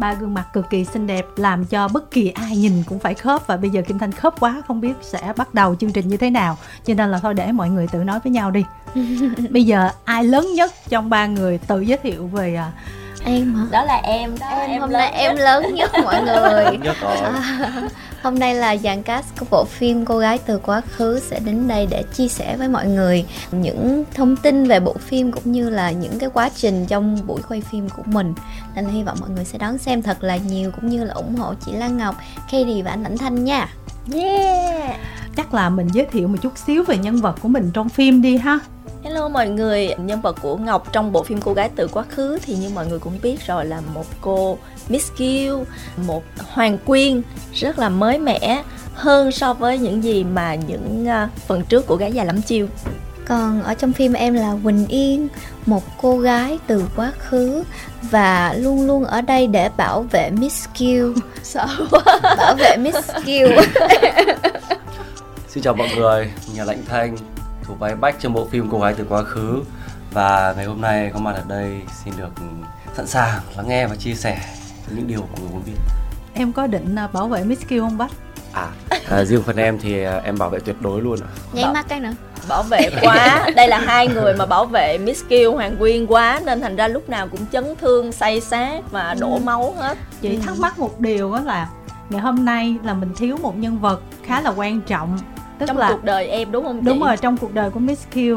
ba gương mặt cực kỳ xinh đẹp làm cho bất kỳ ai nhìn cũng phải khớp. Và bây giờ kim thanh khớp quá không biết sẽ bắt đầu chương trình như thế nào. Cho nên là thôi để mọi người tự nói với nhau đi. Bây giờ ai lớn nhất trong ba người tự giới thiệu về à, em hả? Đó là em. Đó em, em hôm lớn nay em nhất. lớn nhất mọi người. Nhất rồi. À, hôm nay là dàn cast của bộ phim cô gái từ quá khứ sẽ đến đây để chia sẻ với mọi người những thông tin về bộ phim cũng như là những cái quá trình trong buổi quay phim của mình. Nên hy vọng mọi người sẽ đón xem thật là nhiều cũng như là ủng hộ chị Lan Ngọc, Katie và anh Ảnh Thanh nha. Yeah. Chắc là mình giới thiệu một chút xíu về nhân vật của mình trong phim đi ha Hello mọi người, nhân vật của Ngọc trong bộ phim Cô gái từ quá khứ thì như mọi người cũng biết rồi là một cô Miss Kill, một hoàng quyên rất là mới mẻ hơn so với những gì mà những à, phần trước của gái già lắm chiêu. Còn ở trong phim em là Quỳnh Yên, một cô gái từ quá khứ và luôn luôn ở đây để bảo vệ Miss Kill. Sợ quá. Bảo vệ Miss Kill. xin chào mọi người nhà lãnh thanh vai bách trong bộ phim cô gái từ quá khứ. Và ngày hôm nay có mặt ở đây xin được sẵn sàng lắng nghe và chia sẻ những điều mọi người muốn biết em có định à, bảo vệ Miss Kill không bác à, à riêng phần em thì à, em bảo vệ tuyệt đối luôn ạ. Nháy mắt cái nữa. Bảo vệ quá, đây là hai người mà bảo vệ Miss Kill Hoàng Quyên quá nên thành ra lúc nào cũng chấn thương, say sát và đổ máu hết. chị thắc mắc một điều đó là ngày hôm nay là mình thiếu một nhân vật khá là quan trọng tức Trong là cuộc đời em đúng không chị? đúng rồi trong cuộc đời của Miss Kill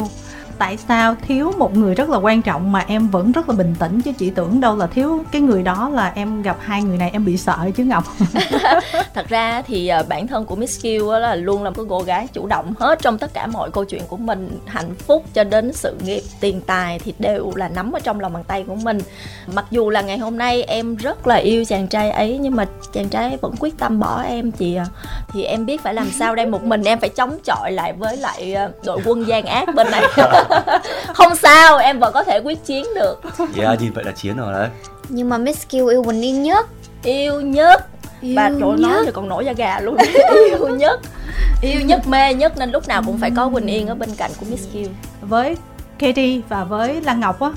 tại sao thiếu một người rất là quan trọng mà em vẫn rất là bình tĩnh? Chứ chị tưởng đâu là thiếu cái người đó là em gặp hai người này em bị sợ chứ ngọc. Thật ra thì ờ, bản thân của Miss Kill á là luôn là một cô gái chủ động hết trong tất cả mọi câu chuyện của mình. Hạnh phúc cho đến sự nghiệp tiền tài thì đều là nắm ở trong lòng bàn tay của mình. Mặc dù là ngày hôm nay em rất là yêu chàng trai ấy nhưng mà chàng trai ấy vẫn quyết tâm bỏ em chị à. Thì em biết phải làm sao đây? Một mình em phải chống chọi lại với lại ờ, đội quân gian ác bên này không sao em vẫn có thể quyết chiến được. Yeah nhìn vậy là chiến rồi đấy. Nhưng mà Miss Kill yêu Quỳnh Yên nhất. yêu nhất. Yêu và trời nói nhất. thì còn nổi da gà luôn. Yêu nhất. Yêu nhất mê nhất nên lúc nào cũng phải có Quỳnh Yên ở bên cạnh của Miss Kill. Với Katie và với Lan Ngọc á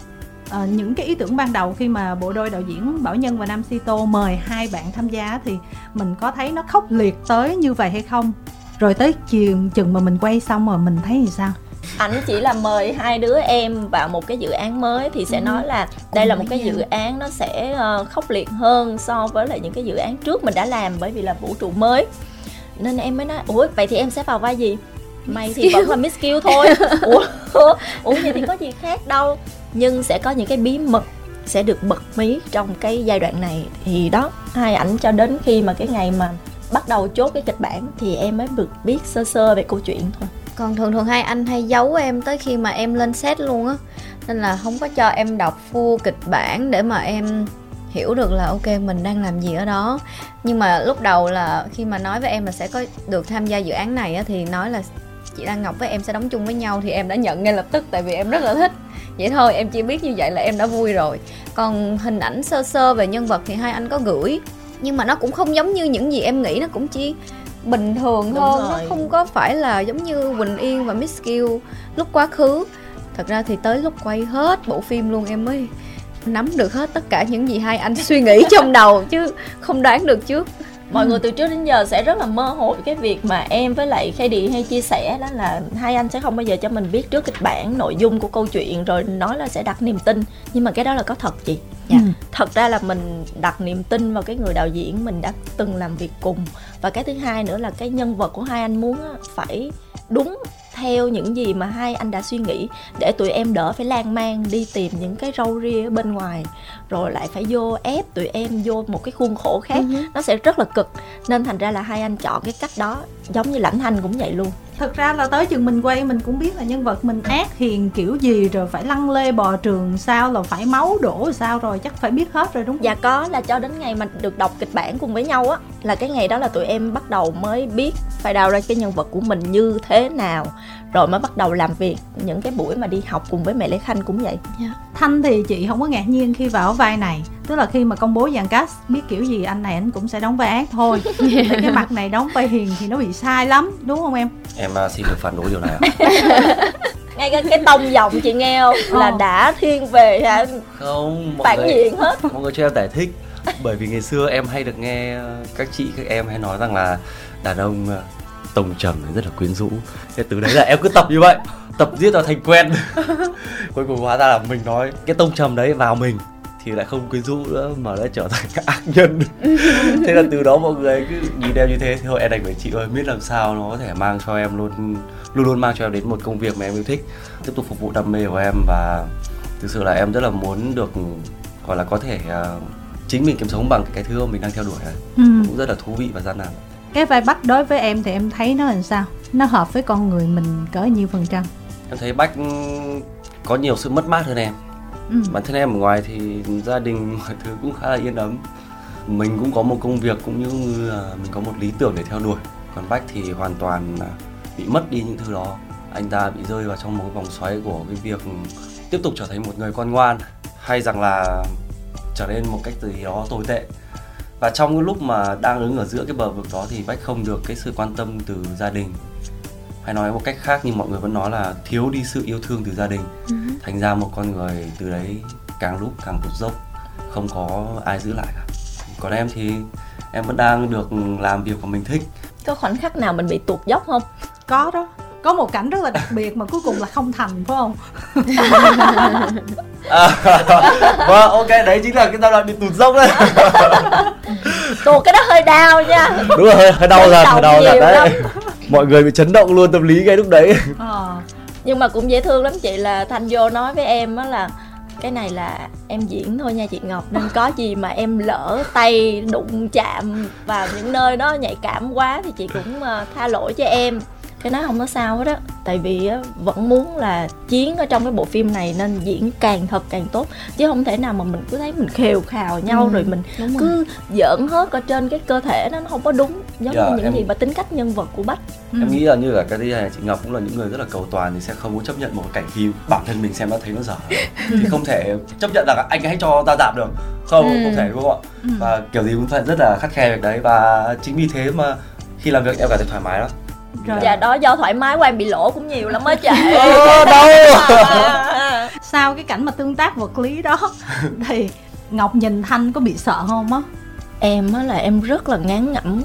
ờ, những cái ý tưởng ban đầu khi mà bộ đôi đạo diễn Bảo Nhân và Nam Sito mời hai bạn tham gia thì mình có thấy nó khốc liệt tới như vậy hay không? Rồi tới chiều chừng mà mình quay xong rồi mình thấy thì sao ảnh chỉ là mời hai đứa em vào một cái dự án mới thì sẽ nói là đây là một cái dự án nó sẽ ờ, khốc liệt hơn so với lại những cái dự án trước mình đã làm bởi vì là vũ trụ mới. Nên em mới nói ủa vậy thì em sẽ vào vai gì? Mày thì vẫn là Miss Kill thôi. Ủa ủa vậy thì có gì khác đâu. Nhưng sẽ có những cái bí mật sẽ được bật mí trong cái giai đoạn này. Thì đó hai ảnh cho đến khi mà cái ngày mà bắt đầu chốt cái kịch bản thì em mới được biết sơ sơ về câu chuyện thôi còn thường thường hai anh hay giấu em tới khi mà em lên set luôn á. Nên là không có cho em đọc full kịch bản để mà em hiểu được là ok, mình đang làm gì ở đó. Nhưng mà lúc đầu là khi mà nói với em là sẽ có được tham gia dự án này á, thì nói là chị Lan Ngọc với em sẽ đóng chung với nhau thì em đã nhận ngay lập tức, tại vì em rất là thích. Vậy thôi, em chỉ biết như vậy là em đã vui rồi. Còn hình ảnh sơ sơ về nhân vật thì hai anh có gửi nhưng mà nó cũng không giống như những gì em nghĩ, nó cũng chỉ bình thường Đúng hơn nó rồi. không có phải là giống như Quỳnh Yên và Miss Kill lúc quá khứ. Thật ra thì tới lúc quay hết bộ phim luôn em mới nắm được hết tất cả những gì hai anh suy nghĩ trong đầu chứ không đoán được trước. Mọi người từ trước đến giờ sẽ rất là mơ hồ cái việc mà em với lại Katie hay chia sẻ đó là hai anh sẽ không bao giờ cho mình biết trước kịch bản nội dung của câu chuyện rồi nói là sẽ đặt niềm tin. Nhưng mà cái đó là có thật chị Dạ. thật ra là mình đặt niềm tin vào cái người đạo diễn mình đã từng làm việc cùng. Và cái thứ hai nữa là cái nhân vật của hai anh muốn á, phải đúng theo những gì mà hai anh đã suy nghĩ để tụi em đỡ phải lan man đi tìm những cái râu ria ở bên ngoài rồi lại phải vô ép tụi em vô một cái khuôn khổ khác. Nó sẽ rất là cực. Nên thành ra là hai anh chọn cái cách đó giống như lãnh thanh cũng vậy luôn thật ra là tới chừng mình quay mình cũng biết là nhân vật mình ác hiền kiểu gì rồi phải lăn lê bò trường sao là phải máu đổ sao rồi chắc phải biết hết rồi đúng không? Dạ có là cho đến ngày mà được đọc kịch bản cùng với nhau á Là cái ngày đó là tụi em bắt đầu mới biết Phải đào ra cái nhân vật của mình như thế nào Rồi mới bắt đầu làm việc Những cái buổi mà đi học cùng với mẹ Lê Khanh cũng vậy. Thanh thì chị không có ngạc nhiên khi vào vai này Tức là khi mà công bố dàn cast Biết kiểu gì anh này anh cũng sẽ đóng vai ác thôi. Tại cái mặt này đóng vai hiền thì nó bị sai lắm Đúng không em? em à, xin được phản đối điều này ạ. Ngay cái, cái tông giọng chị nghe không? Là Ờ. đã thiên về hả, không mọi phản người diện hết. mọi người cho em giải thích. Bởi vì ngày xưa em hay được nghe các chị các em hay nói rằng là đàn ông ờ, tông trầm rất là quyến rũ. Thế từ đấy là em cứ tập như vậy tập giết vào thành quen. Cuối cùng hóa ra là mình nói cái tông trầm đấy vào mình thì lại không quyến rũ nữa mà lại trở thành ác nhân. Thế là từ đó mọi người cứ nhìn em như thế thì thôi em đành phải chị ơi biết làm sao nó có thể mang cho em luôn luôn luôn mang cho em đến một công việc mà em yêu thích tiếp tục phục vụ đam mê của em. Và thực sự là em rất là muốn được gọi là có thể uh, chính mình kiếm sống bằng cái thứ mà mình đang theo đuổi này ừ. cũng rất là thú vị và gian nan. Cái vai bách đối với em thì em thấy nó làm sao? Nó hợp với con người mình cỡ nhiêu phần trăm? Em thấy bách có nhiều sự mất mát hơn em ừ. bản thân em ở ngoài thì gia đình mọi thứ cũng khá là yên ấm. Mình cũng có một công việc cũng như là mình có một lý tưởng để theo đuổi. Còn bách thì hoàn toàn à, bị mất đi những thứ đó. Anh ta bị rơi vào trong một cái vòng xoáy của cái việc tiếp tục trở thành một người con ngoan, hay rằng là trở nên một cách gì đó tồi tệ. Và trong cái lúc mà đang đứng ở giữa cái bờ vực đó thì bách không được cái sự quan tâm từ gia đình hay nói một cách khác nhưng mọi người vẫn nói là thiếu đi sự yêu thương từ gia đình. Uh thành ra một con người từ đấy càng lúc càng tụt dốc không có ai giữ lại cả. Còn em thì em vẫn đang được làm việc của mình thích. Có khoảnh khắc nào mình bị tụt dốc không? Có đó. Có một cảnh rất là đặc biệt mà cuối cùng là không thành phải không? À, vâng ok đấy chính là cái giai đoạn bị tụt dốc đấy. Tụt cái đó hơi đau nha. Đúng rồi hơi, hơi đau thật hơi đau thật đấy mọi người bị chấn động luôn tâm lý ngay lúc đấy à. nhưng mà cũng dễ thương lắm chị là thanh vô nói với em á là cái này là em diễn thôi nha chị ngọc nên có gì mà em lỡ tay đụng chạm vào những nơi đó nhạy cảm quá thì chị cũng ờ, tha lỗi cho em cái nói không có sao hết á tại vì vẫn muốn là chiến ở trong cái bộ phim này nên diễn càng thật càng tốt chứ không thể nào mà mình cứ thấy mình khều khào nhau ừ, rồi mình cứ giỡn hết ở trên cái cơ thể nó không có đúng giống dạ, như những em... gì mà tính cách nhân vật của bách ừ. em nghĩ là như là cái này chị ngọc cũng là những người rất là cầu toàn thì sẽ không có chấp nhận một cái cảnh phim bản thân mình xem đã thấy nó dở thì không thể chấp nhận là anh hãy cho ta giảm được không ừ. không thể đúng không ạ ừ. và kiểu gì cũng phải rất là khắt khe việc đấy và chính vì thế mà khi làm việc em cảm thấy thoải mái lắm rồi. Dạ đó do thoải mái qua em bị lỗ cũng nhiều lắm mới chạy đâu Sau cái cảnh mà tương tác vật lý đó Thì Ngọc nhìn Thanh có bị sợ không á? Em á là em rất là ngán ngẩm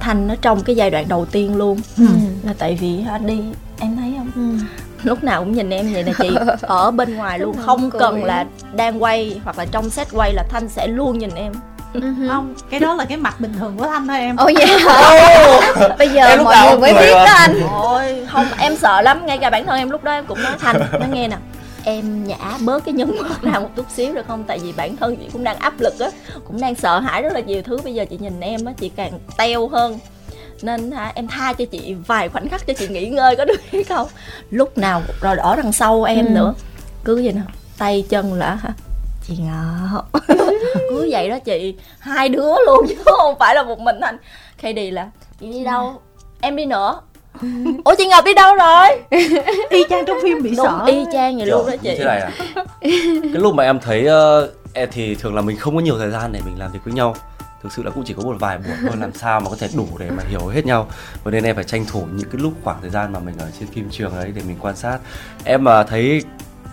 Thanh ở trong cái giai đoạn đầu tiên luôn. Ừ. Là tại vì ha, đi em thấy không? Ừ. Lúc nào cũng nhìn em vậy nè chị ở bên ngoài luôn không cần là đang quay hoặc là trong set quay là thanh sẽ luôn nhìn em. Uh-huh. không cái đó là cái mặt bình thường của thanh thôi em. Ồ vậy hả bây giờ mọi người mới biết đó anh. Ôi. Không em sợ lắm ngay cả bản thân em lúc đó em cũng nói thanh nó nghe nè em nhả bớt cái nhân vật nào một chút xíu được không? Tại vì bản thân chị cũng đang áp lực á cũng đang sợ hãi rất là nhiều thứ. Bây giờ chị nhìn em á chị càng teo hơn. Nên hả em tha cho chị vài khoảnh khắc cho chị nghỉ ngơi có được hay không? Lúc nào rồi ở đằng sau em ừ. nữa. Cứ vậy nè tay chân là hả chị ngọc cứ vậy đó chị hai đứa luôn chứ không phải là một mình anh. Khi đi là chị đi đâu? Em đi nữa ủa chị ngọc đi đâu rồi? Y chang trong phim bị Đúng, sợ. y chang vậy luôn đó chị. thế này à? Cái lúc mà em thấy uh, thì thường là mình không có nhiều thời gian để mình làm việc với nhau. Thực sự là cũng chỉ có một vài buổi thôi làm sao mà có thể đủ để mà hiểu hết nhau. Và nên em phải tranh thủ những cái lúc khoảng thời gian mà mình ở trên phim trường ấy để mình quan sát. Em mà thấy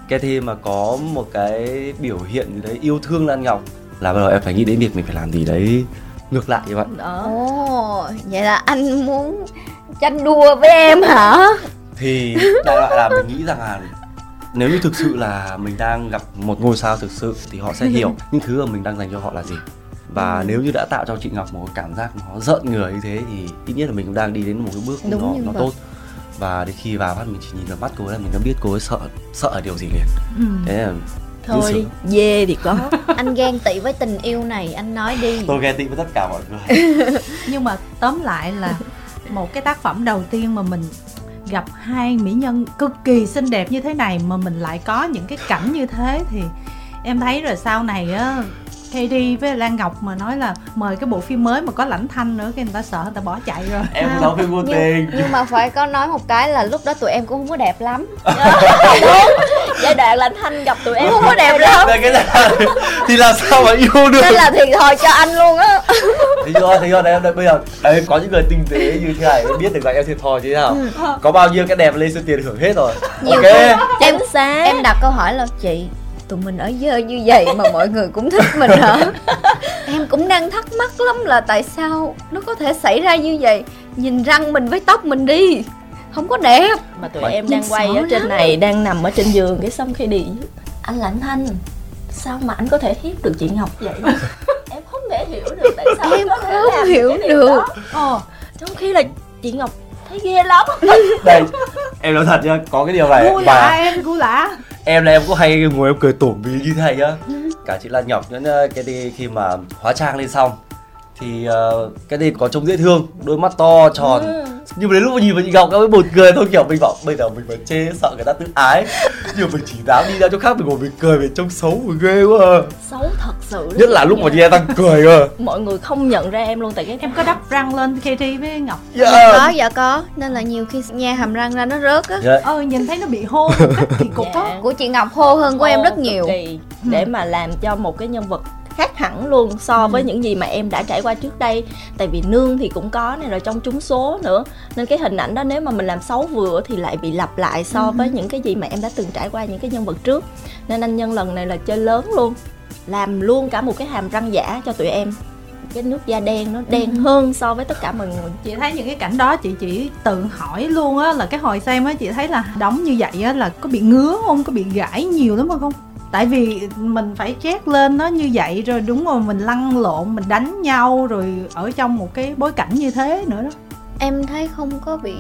cái thi mà có một cái biểu hiện gì đấy yêu thương Lan Ngọc là bắt đầu em phải nghĩ đến việc mình phải làm gì đấy ngược lại như vậy ồ vậy là anh muốn tranh đua với em hả? Thì đại loại là mình nghĩ rằng là nếu như thực sự là mình đang gặp một ngôi sao thực sự thì họ sẽ hiểu những thứ mà mình đang dành cho họ là gì. Và nếu như đã tạo cho chị Ngọc một cảm giác nó giận người như thế thì ít nhất là mình cũng đang đi đến một cái bước Đúng nó nó tốt. Và đến khi vào phát mình chỉ nhìn vào mắt cô ấy là mình đã biết cô ấy sợ sợ điều gì liền. Ừ. thế là thôi đi dê thì có. Anh ghen tị với tình yêu này anh nói đi. Tôi ghen tị với tất cả mọi người. Nhưng mà tóm lại là một cái tác phẩm đầu tiên mà mình gặp hai mỹ nhân cực kỳ xinh đẹp như thế này mà mình lại có những cái cảnh như thế thì em thấy rồi sau này á KD với Lan Ngọc mà nói là mời cái bộ phim mới mà có lãnh thanh nữa cái người ta sợ người ta bỏ chạy rồi. Em à, nói phim vô tiền nhưng mà phải có nói một cái là lúc đó tụi em cũng không có đẹp lắm. Giai đoạn lãnh thanh gặp tụi em không có đẹp lắm. cái này thì làm sao mà yêu được? Nên là thiệt thòi cho anh luôn á. Thì do thì do đây em đây bây giờ đây có những người tinh tế như thế này biết được là em thiệt thòi như thế nào. Ừ. có bao nhiêu cái đẹp lên số tiền hưởng hết rồi. Nhiều ok. em em đặt câu hỏi là chị tụi mình ở dơ như vậy mà mọi người cũng thích mình hả? Em cũng đang thắc mắc lắm là tại sao nó có thể xảy ra như vậy? Nhìn răng mình với tóc mình đi. Không có đẹp. Mà tụi em đang quay ở trên này đang nằm ở trên giường cái xong khi đi. Anh là anh thanh. Sao mà anh có thể hiếp được chị ngọc vậy? Em không thể hiểu được tại sao em không hiểu được. ờ, trong khi là chị ngọc thấy ghê lắm. Đây em nói thật nhá có cái điều này gu lạ em gu lạ em là em cũng hay ngồi em cười tủm vì như thế này nhá. Cả chị lan nhọc nhẫn cái đi khi mà hóa trang lên xong thì uh, cái đi có trông dễ thương đôi mắt to tròn ừ. Nhưng mà đến lúc mà nhìn vào chị ngọc em mới buồn cười thôi kiểu mình bảo bây giờ mình phải chê sợ người ta tự ái. Nhưng mà mình chỉ dám đi ra chỗ khác mình ngồi mình cười về trông xấu mình ghê quá à. xấu thật sự. Nhất là lúc mà chị em đang cười à mọi người không nhận ra em luôn tại cái em có đắp răng lên KT với ngọc? Yeah. dạ có dạ có. Nên là nhiều khi nha hàm răng ra nó rớt á. Yeah. ờ nhìn thấy nó bị hô cách kỳ cục á. Dạ. của chị ngọc hô hơn của hô em rất nhiều. kỳ. Để mà làm cho một cái nhân vật khác hẳn luôn so ừ. với những gì mà em đã trải qua trước đây. Tại vì nương thì cũng có này rồi trong trúng số nữa. Nên cái hình ảnh đó nếu mà mình làm xấu vừa thì lại bị lặp lại so ừ. với những cái gì mà em đã từng trải qua những cái nhân vật trước. Nên anh nhân lần này là chơi lớn luôn làm luôn cả một cái hàm răng giả cho tụi em. Cái nước da đen nó đen ừ. hơn so với tất cả mọi người. Chị thấy những cái cảnh đó chị chỉ tự hỏi luôn á là cái hồi xem á chị thấy là đóng như vậy á là có bị ngứa không? Có bị gãi nhiều lắm không tại vì mình phải chét lên nó như vậy rồi đúng rồi, mình lăn lộn, mình đánh nhau rồi ở trong một cái bối cảnh như thế nữa đó. Em thấy không có bị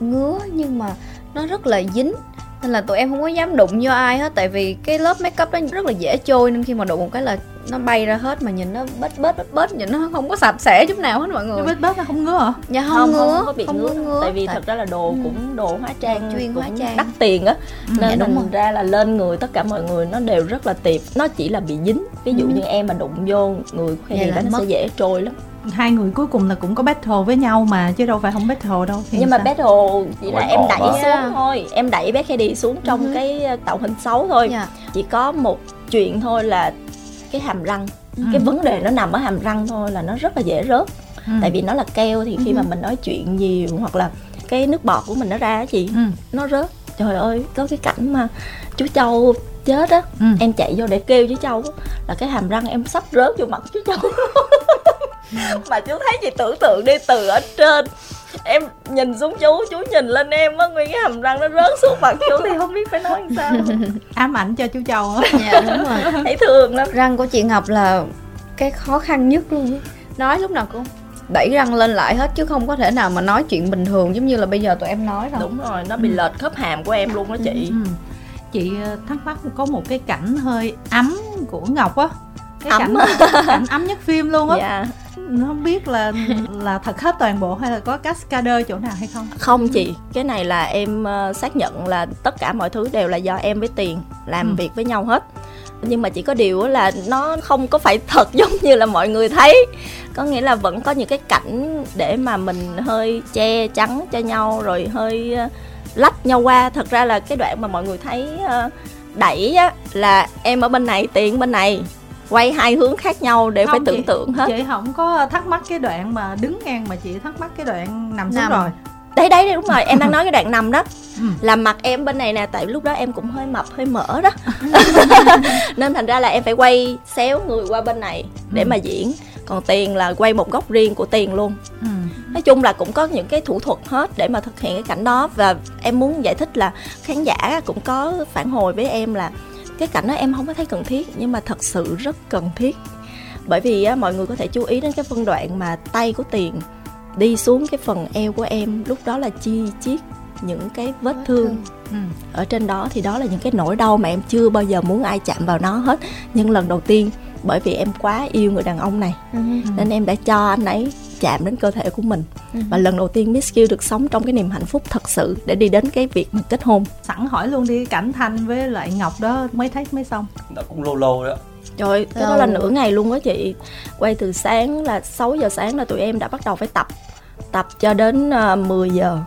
ngứa nhưng mà nó rất là dính nên là tụi em không có dám đụng vô ai hết tại vì cái lớp make up đó rất là dễ trôi nên khi mà đụng một cái là nó bay ra hết mà nhìn nó bết bết bết bết nhìn nó không có sạch sẽ chút nào hết mọi người. Bết bết nó không ngứa hả? Dạ không, không ngứa không có bị không ngứa, ngứa. Tại vì tại... thật ra là đồ ừ. cũng đồ hóa trang chuyên hóa trang. đắt tiền á. Ừ, nên dạ, đúng ra là lên người tất cả mọi người nó đều rất là tiệp. Nó chỉ là bị dính. Ví dụ ừ. như em mà đụng vô người khi thì nó sẽ dễ trôi lắm hai người cuối cùng là cũng có battle với nhau mà chứ đâu phải không battle đâu thì nhưng sao? mà battle chỉ là em đẩy xuống yeah. thôi em đẩy bé đi xuống trong uh-huh. cái ờ, tạo hình xấu thôi yeah. chỉ có một chuyện thôi là cái hàm răng uh-huh. cái vấn đề nó nằm ở hàm răng thôi là nó rất là dễ rớt uh-huh. tại vì nó là keo thì khi uh-huh. mà mình nói chuyện nhiều hoặc là cái nước bọt của mình nó ra chị uh-huh. nó rớt trời ơi có cái cảnh mà chú châu chết á ừ. em chạy vô để kêu chú châu là cái hàm răng em sắp rớt vô mặt chú châu mà chú thấy chị tưởng tượng đi từ ở trên em nhìn xuống chú chú nhìn lên em á nguyên cái hàm răng nó rớt xuống mặt chú thì không biết phải nói làm sao. Ám ảnh cho chú châu á. Dạ đúng rồi. Thấy thương lắm. Răng của chị ngọc là cái khó khăn nhất luôn nói lúc nào cũng đẩy răng lên lại hết chứ không có thể nào mà nói chuyện bình thường giống như là bây giờ tụi em nói đâu. Đúng rồi nó bị ừ. lệch khớp hàm của em luôn đó chị. Ừ. chị ờ, thắc mắc có một cái cảnh hơi ấm của ngọc á. Cái ấm cảnh, cảnh ấm nhất phim luôn á. Dạ nó không biết là là thật hết toàn bộ hay là có cascader chỗ nào hay không? Không chị cái này là em uh, xác nhận là tất cả mọi thứ đều là do em với tiền làm ừ. việc với nhau hết. Nhưng mà chỉ có điều là nó không có phải thật giống như là mọi người thấy. Có nghĩa là vẫn có những cái cảnh để mà mình hơi che chắn cho nhau rồi hơi uh, lách nhau qua. Thật ra là cái đoạn mà mọi người thấy uh, đẩy á là em ở bên này tiền bên này quay hai hướng khác nhau để không, phải tưởng chị, tượng hết. chị không có thắc mắc cái đoạn mà đứng ngang mà chị thắc mắc cái đoạn nằm xuống rồi. Đấy đấy đúng rồi. Em đang nói cái đoạn nằm đó. Ừ. làm mặt em bên này nè tại lúc đó em cũng hơi mập hơi mỡ đó. Nên thành ra là em phải quay xéo người qua bên này để ừ. mà diễn. Còn tiền là quay một góc riêng của tiền luôn. Ừ. nói chung là cũng có những cái thủ thuật hết để mà thực hiện cái cảnh đó. Và em muốn giải thích là khán giả cũng có phản hồi với em là cái cảnh đó em không có thấy cần thiết nhưng mà thật sự rất cần thiết bởi vì á, mọi người có thể chú ý đến cái phân đoạn mà tay của tiền đi xuống cái phần eo của em lúc đó là chi chiết những cái vết thương ừ. ở trên đó thì đó là những cái nỗi đau mà em chưa bao giờ muốn ai chạm vào nó hết nhưng lần đầu tiên bởi vì em quá yêu người đàn ông này ừ. nên em đã cho anh ấy chạm đến cơ thể của mình. Ừ. và lần đầu tiên Miss Q được sống trong cái niềm hạnh phúc thật sự để đi đến cái việc mình kết hôn. Sẵn hỏi luôn đi cảnh thanh với lại ngọc đó mới thấy mới xong. Đã cũng lâu lâu đó. Trời, cái đó là nửa ngày luôn á chị. Quay từ sáng là 6 giờ sáng là tụi em đã bắt đầu phải tập. Tập cho đến uh, à, 10 giờ.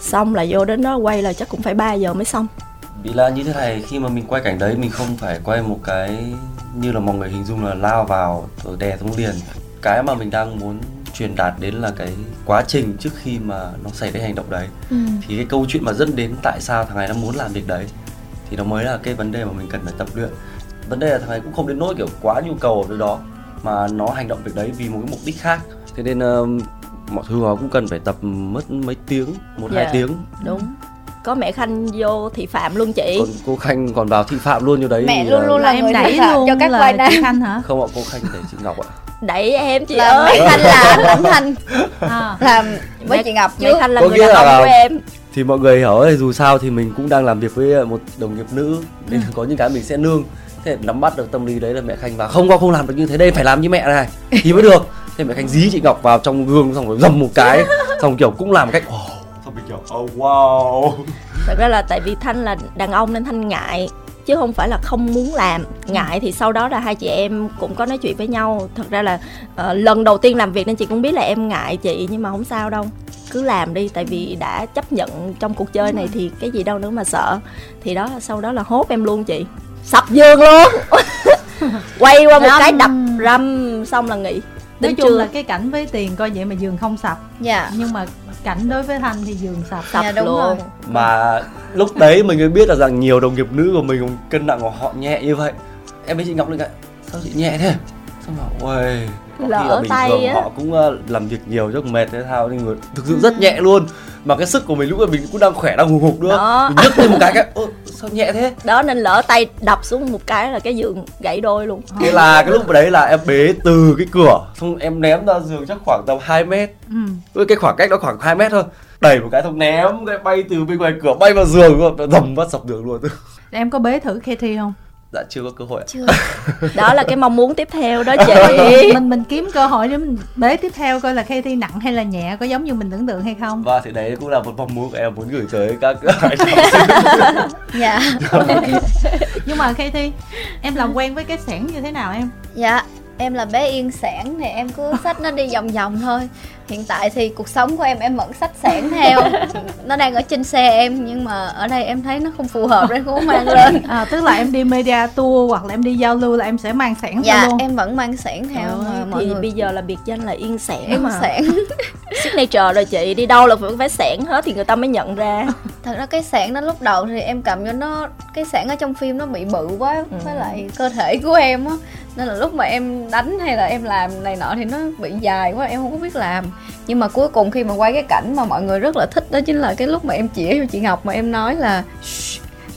Xong là vô đến đó quay là chắc cũng phải 3 giờ mới xong. Vì là như thế này, khi mà mình quay cảnh đấy mình không phải quay một cái như là mọi người hình dung là lao vào rồi đè xuống liền. Cái mà mình đang muốn truyền đạt đến là cái quá trình trước khi mà nó xảy ra hành động đấy. Ừ. thì cái câu chuyện mà dẫn đến tại sao thằng này nó muốn làm việc đấy thì nó mới là cái vấn đề mà mình cần phải tập luyện. Vấn đề là thằng này cũng không đến nỗi kiểu quá nhu cầu ở đó mà nó hành động việc đấy vì một cái mục đích khác. Thế nên uh, mọi thứ nó cũng cần phải tập mất mấy tiếng một yeah. hai dạ, tiếng. đúng. Có mẹ khanh vô thị phạm luôn chị. Còn cô khanh còn vào thị phạm luôn như đấy mẹ luôn luôn là, em đẩy luôn cho các vai nam. Khanh hả? Không ạ cô khanh đẩy chị ngọc ạ đẩy em chị là ơi. Mẹ khanh là anh thanh. À. làm với mẹ, chị ngọc mẹ khanh là có người đàn ông của em. thì mọi người hiểu ấy dù sao thì mình cũng đang làm việc với một đồng nghiệp nữ. Nên ừ. có những cái mình sẽ nương. Thế nắm bắt được tâm lý đấy là mẹ khanh vào không có không làm được như thế đây phải làm như mẹ này. Thì mới được. Thế mẹ khanh dí chị ngọc vào trong gương xong rồi dầm một cái. Xong kiểu cũng làm cách oh, xong mình kiểu oh wow. Thật ra là tại vì thanh là đàn ông nên thanh ngại chứ không phải là không muốn làm. Ngại thì sau đó là hai chị em cũng có nói chuyện với nhau. Thật ra là uh, lần đầu tiên làm việc nên chị cũng biết là em ngại chị nhưng mà không sao đâu. Cứ làm đi tại vì đã chấp nhận trong cuộc chơi này thì cái gì đâu nữa mà sợ. Thì đó sau đó là hốt em luôn chị. Sập giường luôn. Quay qua một râm. cái đập râm xong là nghỉ nói chung chưa? là cái cảnh với tiền coi vậy mà giường không sập. Dạ. Nhưng mà cảnh đối với thanh thì giường sập. Sập dạ, đúng luôn. rồi. mà lúc đấy mình mới biết là rằng nhiều đồng nghiệp nữ của mình cân nặng của họ nhẹ như vậy. Em với chị ngọc lên cái sao chị nhẹ thế? Xong bảo ôi lỡ tay á. họ cũng uh, làm việc nhiều chứ mệt thế thao nên người thực sự rất nhẹ luôn mà cái sức của mình lúc mà mình cũng đang khỏe đang hùng hục nữa. Đó. mình nhấc lên một cái cái Ơ, sao nhẹ thế? Đó nên lỡ tay đập xuống một cái là cái giường gãy đôi luôn. Thế là cái lúc đấy là em bế từ cái cửa xong em ném ra giường chắc khoảng tầm 2 mét. Ừ. cái khoảng cách đó khoảng 2 mét thôi. Đẩy một cái xong ném cái bay từ bên ngoài cửa bay vào giường luôn. Dầm bắt sập giường luôn. Em có bế thử Katie không dạ chưa có cơ hội chưa. Đó là cái mong muốn tiếp theo đó chị. Mình mình kiếm cơ hội để mình bế tiếp theo coi là khi thi nặng hay là nhẹ có giống như mình tưởng tượng hay không? Và thì đấy cũng là một mong muốn của em muốn gửi tới các bạn dạ. Nhưng mà khi thi em làm quen với cái sẻn như thế nào em? Dạ em là bé yên sản thì em cứ xách nó đi vòng vòng thôi hiện tại thì cuộc sống của em em vẫn sách sản theo. Nó đang ở trên xe em nhưng mà ở đây em thấy nó không phù hợp để cũng mang lên. À, tức là em đi media tour hoặc là em đi giao lưu là em sẽ mang sản dạ, theo luôn. em vẫn mang sản theo ừ, mà mọi thì người bây giờ là biệt danh là yên sản em mà. Sản signature rồi chị đi đâu là phải phải sản hết thì người ta mới nhận ra. Thật ra cái sản đó lúc đầu thì em cầm cho nó cái sản ở trong phim nó bị bự quá ừ. với lại cơ thể của em á. Nên là lúc mà em đánh hay là em làm này nọ thì nó bị dài quá em không có biết làm nhưng mà cuối cùng khi mà quay cái cảnh mà mọi người rất là thích đó chính là cái lúc mà em chỉ cho chị ngọc mà em nói là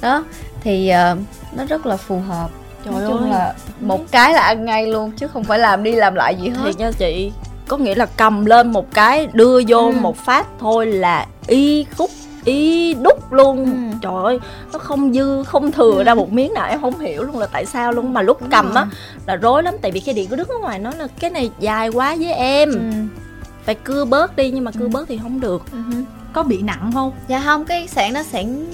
đó thì uh, nó rất là phù hợp Trời nói chung ơi. là một cái là ăn ngay luôn chứ không phải làm đi làm lại gì hết thiệt nha chị có nghĩa là cầm lên một cái đưa vô ừ. một phát thôi là y khúc ý đúc luôn ừ. trời ơi nó không dư không thừa ừ. ra một miếng nào em không hiểu luôn là tại sao luôn mà lúc Đúng cầm rồi. á là rối lắm tại vì khi điện có đứng ở ngoài nó là cái này dài quá với em ừ. Phải cưa bớt đi nhưng mà cưa ừ. bớt thì không được. Ừ. có bị nặng không? Dạ không cái sạn nó sẵn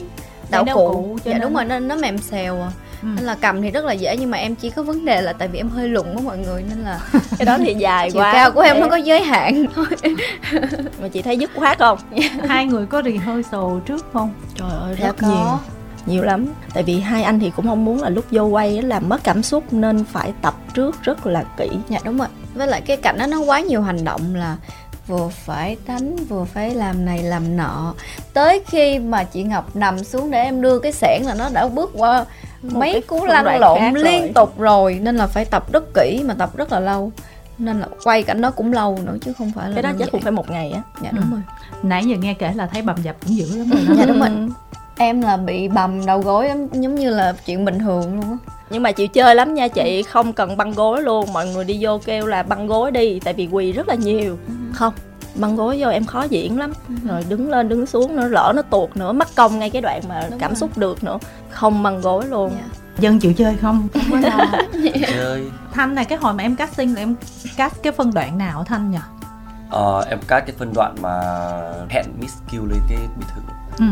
đậu cụ, cụ dạ nên... đúng rồi nên nó mềm xèo à. Ừ. nên là cầm thì rất là dễ nhưng mà em chỉ có vấn đề là tại vì em hơi lùn á mọi người nên là cái đó thì dài quá. cao của em nó có giới hạn thôi. Mà chị thấy dứt khoát không? Hai người có rehearsal trước không? Trời ơi dạ rất dạ nhiều nhiều lắm. Tại vì hai anh thì cũng không muốn là lúc vô quay làm mất cảm xúc nên phải tập trước rất là kỹ. Dạ đúng rồi với lại cái cảnh đó nó quá nhiều hành động là vừa phải đánh vừa phải làm này làm nọ. Tới khi mà chị ngọc nằm xuống để em đưa cái xẻng là nó đã bước qua một mấy cú lăn lộn liên rồi. tục rồi. Nên là phải tập rất kỹ mà tập rất là lâu. Nên là quay cảnh đó cũng lâu nữa chứ không phải là cái đó chắc cũng phải một ngày á. Dạ đúng ừ. rồi. Nãy giờ nghe kể là thấy bầm dập cũng dữ lắm rồi đó. Dạ đúng rồi. Em là bị bầm đầu gối giống như là chuyện bình thường luôn á nhưng mà chịu chơi lắm nha chị không cần băng gối luôn mọi người đi vô kêu là băng gối đi tại vì quỳ rất là nhiều ừ. không băng gối vô em khó diễn lắm ừ. rồi đứng lên đứng xuống nữa lỡ nó tuột nữa mất công ngay cái đoạn mà Đúng cảm rồi. xúc được nữa không băng gối luôn yeah. Dạ. dân chịu chơi không không có lo chơi thanh này cái hồi mà em casting là em cast cái phân đoạn nào thanh nhỉ ờ, em cast cái phân đoạn mà hẹn miss kill lên cái biệt thự ừ.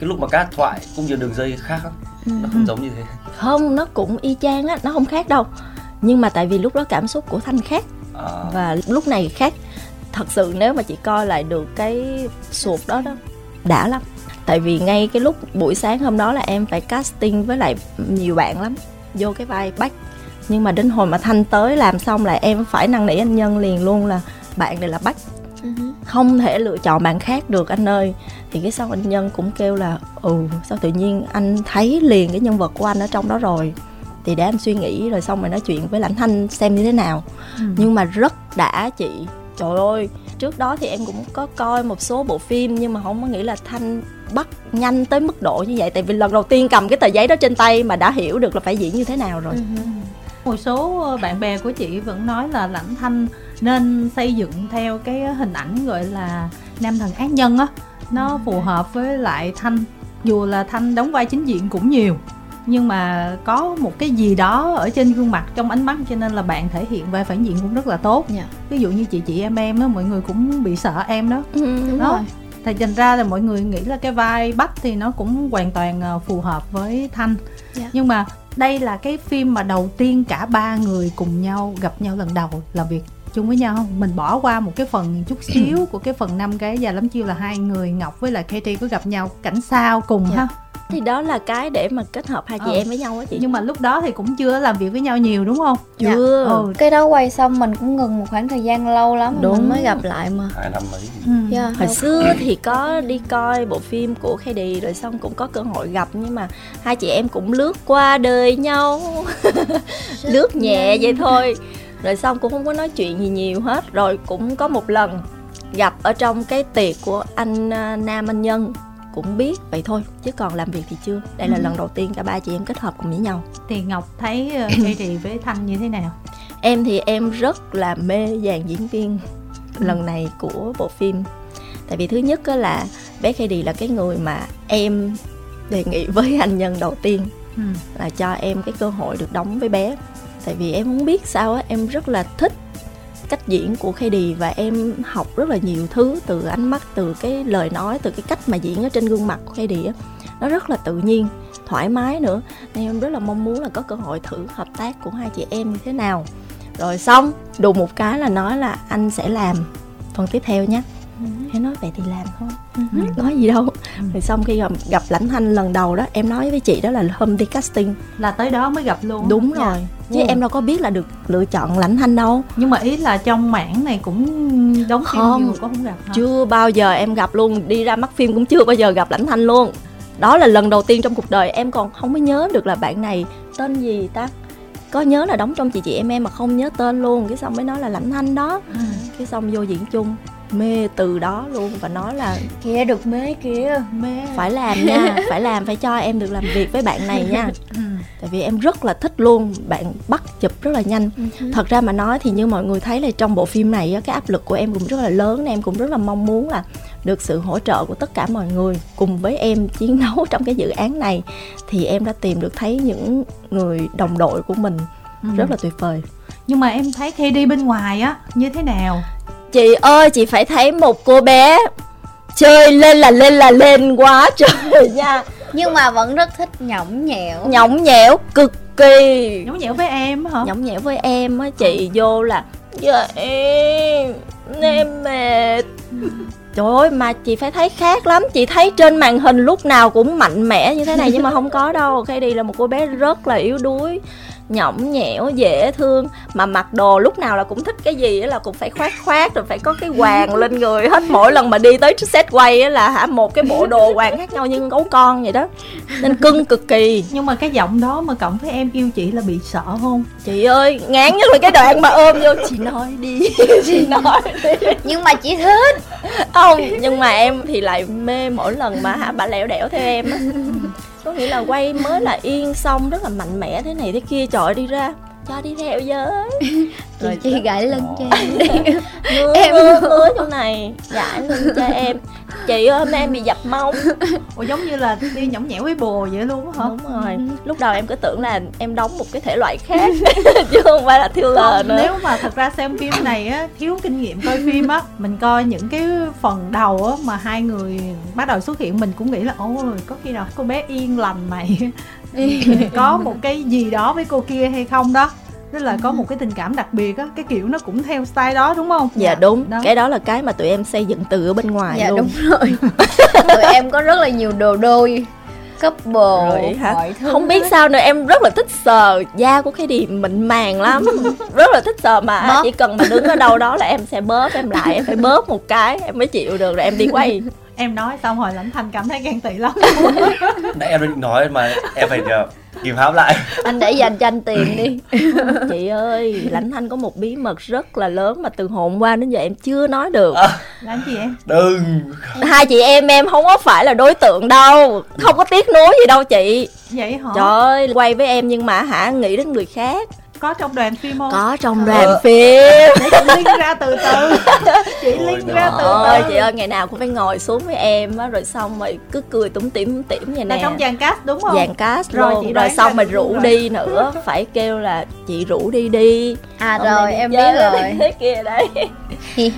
cái lúc mà cast thoại cũng như đường dây khác ừ. nó không giống như thế. Không nó cũng y chang á nó không khác đâu. Nhưng mà tại vì lúc đó cảm xúc của thanh khác. À. và lúc này khác. Thật sự nếu mà chị coi lại được cái sụp đó đó đã lắm. Tại vì ngay cái lúc buổi sáng hôm đó là em phải casting với lại nhiều bạn lắm. Vô cái vai bách. Nhưng mà đến hồi mà thanh tới làm xong là em phải năn nỉ anh nhân liền luôn là bạn này là bách. Không thể lựa chọn bạn khác được anh ơi thì cái sau anh nhân cũng kêu là ừ sao tự nhiên anh thấy liền cái nhân vật của anh ở trong đó rồi? Thì để anh suy nghĩ rồi xong rồi nói chuyện với lãnh thanh xem như thế nào. Ừ. nhưng mà rất đã chị. Trời ơi trước đó thì em cũng có coi một số bộ phim nhưng mà không có nghĩ là thanh bắt nhanh tới mức độ như vậy. Tại vì lần đầu tiên cầm cái tờ giấy đó trên tay mà đã hiểu được là phải diễn như thế nào rồi. Ừ. một số bạn bè của chị vẫn nói là lãnh thanh nên xây dựng theo cái hình ảnh gọi là nam thần ác nhân á nó phù hợp với lại thanh dù là thanh đóng vai chính diện cũng nhiều nhưng mà có một cái gì đó ở trên gương mặt trong ánh mắt cho nên là bạn thể hiện vai phản diện cũng rất là tốt nha ví dụ như chị chị em em đó mọi người cũng bị sợ em đó ừ, đúng đó. rồi thì thành ra là mọi người nghĩ là cái vai bắt thì nó cũng hoàn toàn ờ, phù hợp với thanh yeah. Dạ. nhưng mà đây là cái phim mà đầu tiên cả ba người cùng nhau gặp nhau lần đầu làm việc chung với nhau không mình bỏ qua một cái phần chút xíu của cái phần năm cái già lắm chiêu là hai người ngọc với lại katie có gặp nhau cảnh sao cùng yeah. Dạ. ha thì đó là cái để mà kết hợp hai chị ừ. em với nhau á chị nhưng mà lúc đó thì cũng chưa làm việc với nhau nhiều đúng không chưa dạ. ừ. cái đó quay xong mình cũng ngừng một khoảng thời gian lâu lắm đúng mình mới gặp lại mà hai năm mấy ừ. yeah, dạ, hồi đúng. xưa thì có đi coi bộ phim của Khady rồi xong cũng có cơ hội gặp nhưng mà hai chị em cũng lướt qua đời nhau lướt nhẹ vậy thôi rồi xong cũng không có nói chuyện gì nhiều hết. Rồi cũng có một lần gặp ở trong cái tiệc của anh à, nam anh nhân. Cũng biết vậy thôi chứ còn làm việc thì chưa. Đây là ừ. lần đầu tiên cả ba chị em kết hợp cùng với nhau. Thì ngọc thấy uh, với thanh như thế nào? Em thì em rất là mê dàn diễn viên ừ. lần này của bộ phim. Tại vì thứ nhất là bé Katie là cái người mà em đề nghị với anh nhân đầu tiên ừ. là cho em cái cơ hội được đóng với bé tại vì em không biết sao á, em rất là thích cách diễn của Khady và em học rất là nhiều thứ từ ánh mắt, từ cái lời nói, từ cái cách mà diễn ở trên gương mặt của Khady á. Nó rất là tự nhiên, thoải mái nữa. Nên em rất là mong muốn là có cơ hội thử hợp tác của hai chị em như thế nào. Rồi xong đùng một cái là nói là anh sẽ làm. Phần tiếp theo nhé em nói vậy thì làm thôi. Uh-huh. nói gì đâu. Uh-huh. rồi xong khi gặp, gặp lãnh thanh lần đầu đó em nói với chị đó là hôm đi casting. Là tới đó mới gặp luôn đúng dạ. rồi. Chứ ừ. em đâu có biết là được lựa chọn lãnh thanh đâu. Nhưng mà ý là trong mảng này cũng đóng không, nhiều có không gặp hả? chưa bao giờ em gặp luôn. Đi ra mắt phim cũng chưa bao giờ gặp lãnh thanh luôn. Đó là lần đầu tiên trong cuộc đời em còn không có nhớ được là bạn này tên gì ta. Có nhớ là đóng trong chị chị em em mà không nhớ tên luôn. Cái xong mới nói là lãnh thanh đó. Ừ. cái xong vô diễn chung mê từ đó luôn và nói là kia được mê kia mê. Phải làm nha phải làm phải cho em được làm việc với bạn này nha. Ừ. tại vì em rất là thích luôn bạn bắt chụp rất là nhanh. Ừ. thật ra mà nói thì như mọi người thấy là trong bộ phim này cái áp lực của em cũng rất là lớn em cũng rất là mong muốn là được sự hỗ trợ của tất cả mọi người cùng với em chiến đấu trong cái dự án này. Thì em đã tìm được thấy những người đồng đội của mình ừ. rất là tuyệt vời. Nhưng mà em thấy khi đi bên ngoài á như thế nào chị ơi chị phải thấy một cô bé chơi lên là lên là lên quá trời nha. Nhưng mà vẫn rất thích nhõng nhẽo. Nhõng nhẽo cực kỳ. Nhõng nhẽo với em hả? Nhõng nhẽo với em á chị vô là dạ em em mệt. Trời ơi mà chị phải thấy khác lắm. Chị thấy trên màn hình lúc nào cũng mạnh mẽ như thế này Nhưng mà không có đâu. Cái đi là một cô bé rất là yếu đuối nhõng nhẽo dễ thương. Mà mặc đồ lúc nào là cũng thích cái gì là cũng phải khoát khoát rồi phải có cái hoàng lên người hết. Mỗi lần mà đi tới set quay là hả một cái bộ đồ hoàng khác nhau như gấu con vậy đó. Nên cưng cực kỳ. Nhưng mà cái giọng đó mà cộng với em yêu chị là bị sợ không? Chị ơi ngán nhất là cái đoạn mà ôm vô chị nói đi chị nói đi. Nhưng mà chị thích. Không nhưng mà em thì lại mê mỗi lần mà hả bà lẻo đẻo theo em á có nghĩa là quay mới là yên, xong, rất là mạnh mẽ thế này thế kia. Trời đi ra cho đi theo với rồi chị gãy lưng cho em đi. Em hứa chỗ này. Gãy lưng cho em. Chị ơi hôm nay em bị dập mông. Ủa giống như là đi nhõng nhẽo với bồ vậy luôn hả? Đúng rồi. Lúc đầu em cứ tưởng là em đóng một cái thể loại khác chứ không phải là thriller nữa. nếu mà thật ra xem phim này á thiếu kinh nghiệm coi phim á mình coi những cái phần đầu á mà hai người bắt đầu xuất hiện mình cũng nghĩ là ôi có khi nào cô bé yên lành này có một cái gì đó với cô kia hay không đó. Tức là có một cái tình cảm đặc biệt á cái kiểu nó cũng theo style đó đúng không? Dạ đúng. Đó. cái đó là cái mà tụi em xây dựng từ ở bên ngoài dạ luôn. đúng rồi. Tụi em có rất là nhiều đồ đôi couple rồi hả? không biết sao nữa em rất là thích sờ da của cái đi mịn màng lắm. Rất là thích sờ mà bóp. chỉ cần mà đứng ở đâu đó là em sẽ bóp em lại em phải bóp một cái em mới chịu được rồi em đi quay em nói xong rồi lãnh thanh cảm thấy ghen tị lắm. Nãy em định nói mà em phải nhờ kìm hãm lại. Anh để dành cho anh tiền đi. Chị ơi lãnh thanh có một bí mật rất là lớn mà từ hôm qua đến giờ em chưa nói được. À, là gì em? Đừng. Hai chị em em không có phải là đối tượng đâu. Không có tiếc nuối gì đâu chị. Vậy hả? Trời ơi quay với em nhưng mà hả nghĩ đến người khác có trong đoàn phim không? Có trong đoàn ờ. phim. Để chị link ra từ từ. Chị link ra từ từ. Chị ơi ngày nào cũng phải ngồi xuống với em á rồi xong rồi cứ cười tủm tỉm tủm tỉm vậy nè. là trong dàn cast đúng không? Dàn cast rồi luôn. rồi xong mà rủ rồi. đi nữa. Phải kêu là chị rủ đi đi à Hôm rồi em biết rồi. thế kia đấy.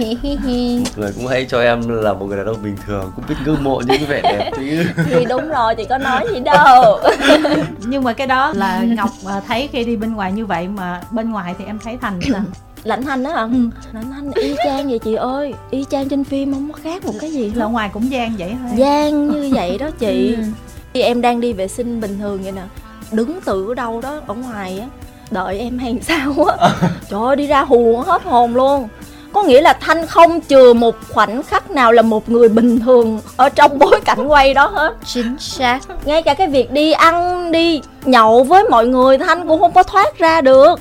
Người cũng hay cho em là một người đàn ông bình thường cũng biết ngưỡng mộ những cái vẻ đẹp chứ. Thì đúng rồi chị có nói gì đâu. Nhưng mà cái đó là ngọc à, thấy khi đi bên ngoài như vậy mà bên ngoài thì em thấy thành là lãnh thanh á hả? Ừ. lãnh thanh y chang vậy chị ơi. Y chang trên phim không có khác một cái gì là ngoài cũng gian vậy thôi. Gian như vậy đó chị. Ừ. khi em đang đi vệ sinh bình thường vậy nè đứng từ ở đâu đó ở ngoài á đợi em hay sao á. Trời ơi đi ra hù hết hồn luôn. Có nghĩa là thanh không chừa một khoảnh khắc nào là một người bình thường ở trong bối cảnh quay đó hết. Chính xác. Ngay cả cái việc đi ăn đi nhậu với mọi người thanh cũng không có thoát ra được.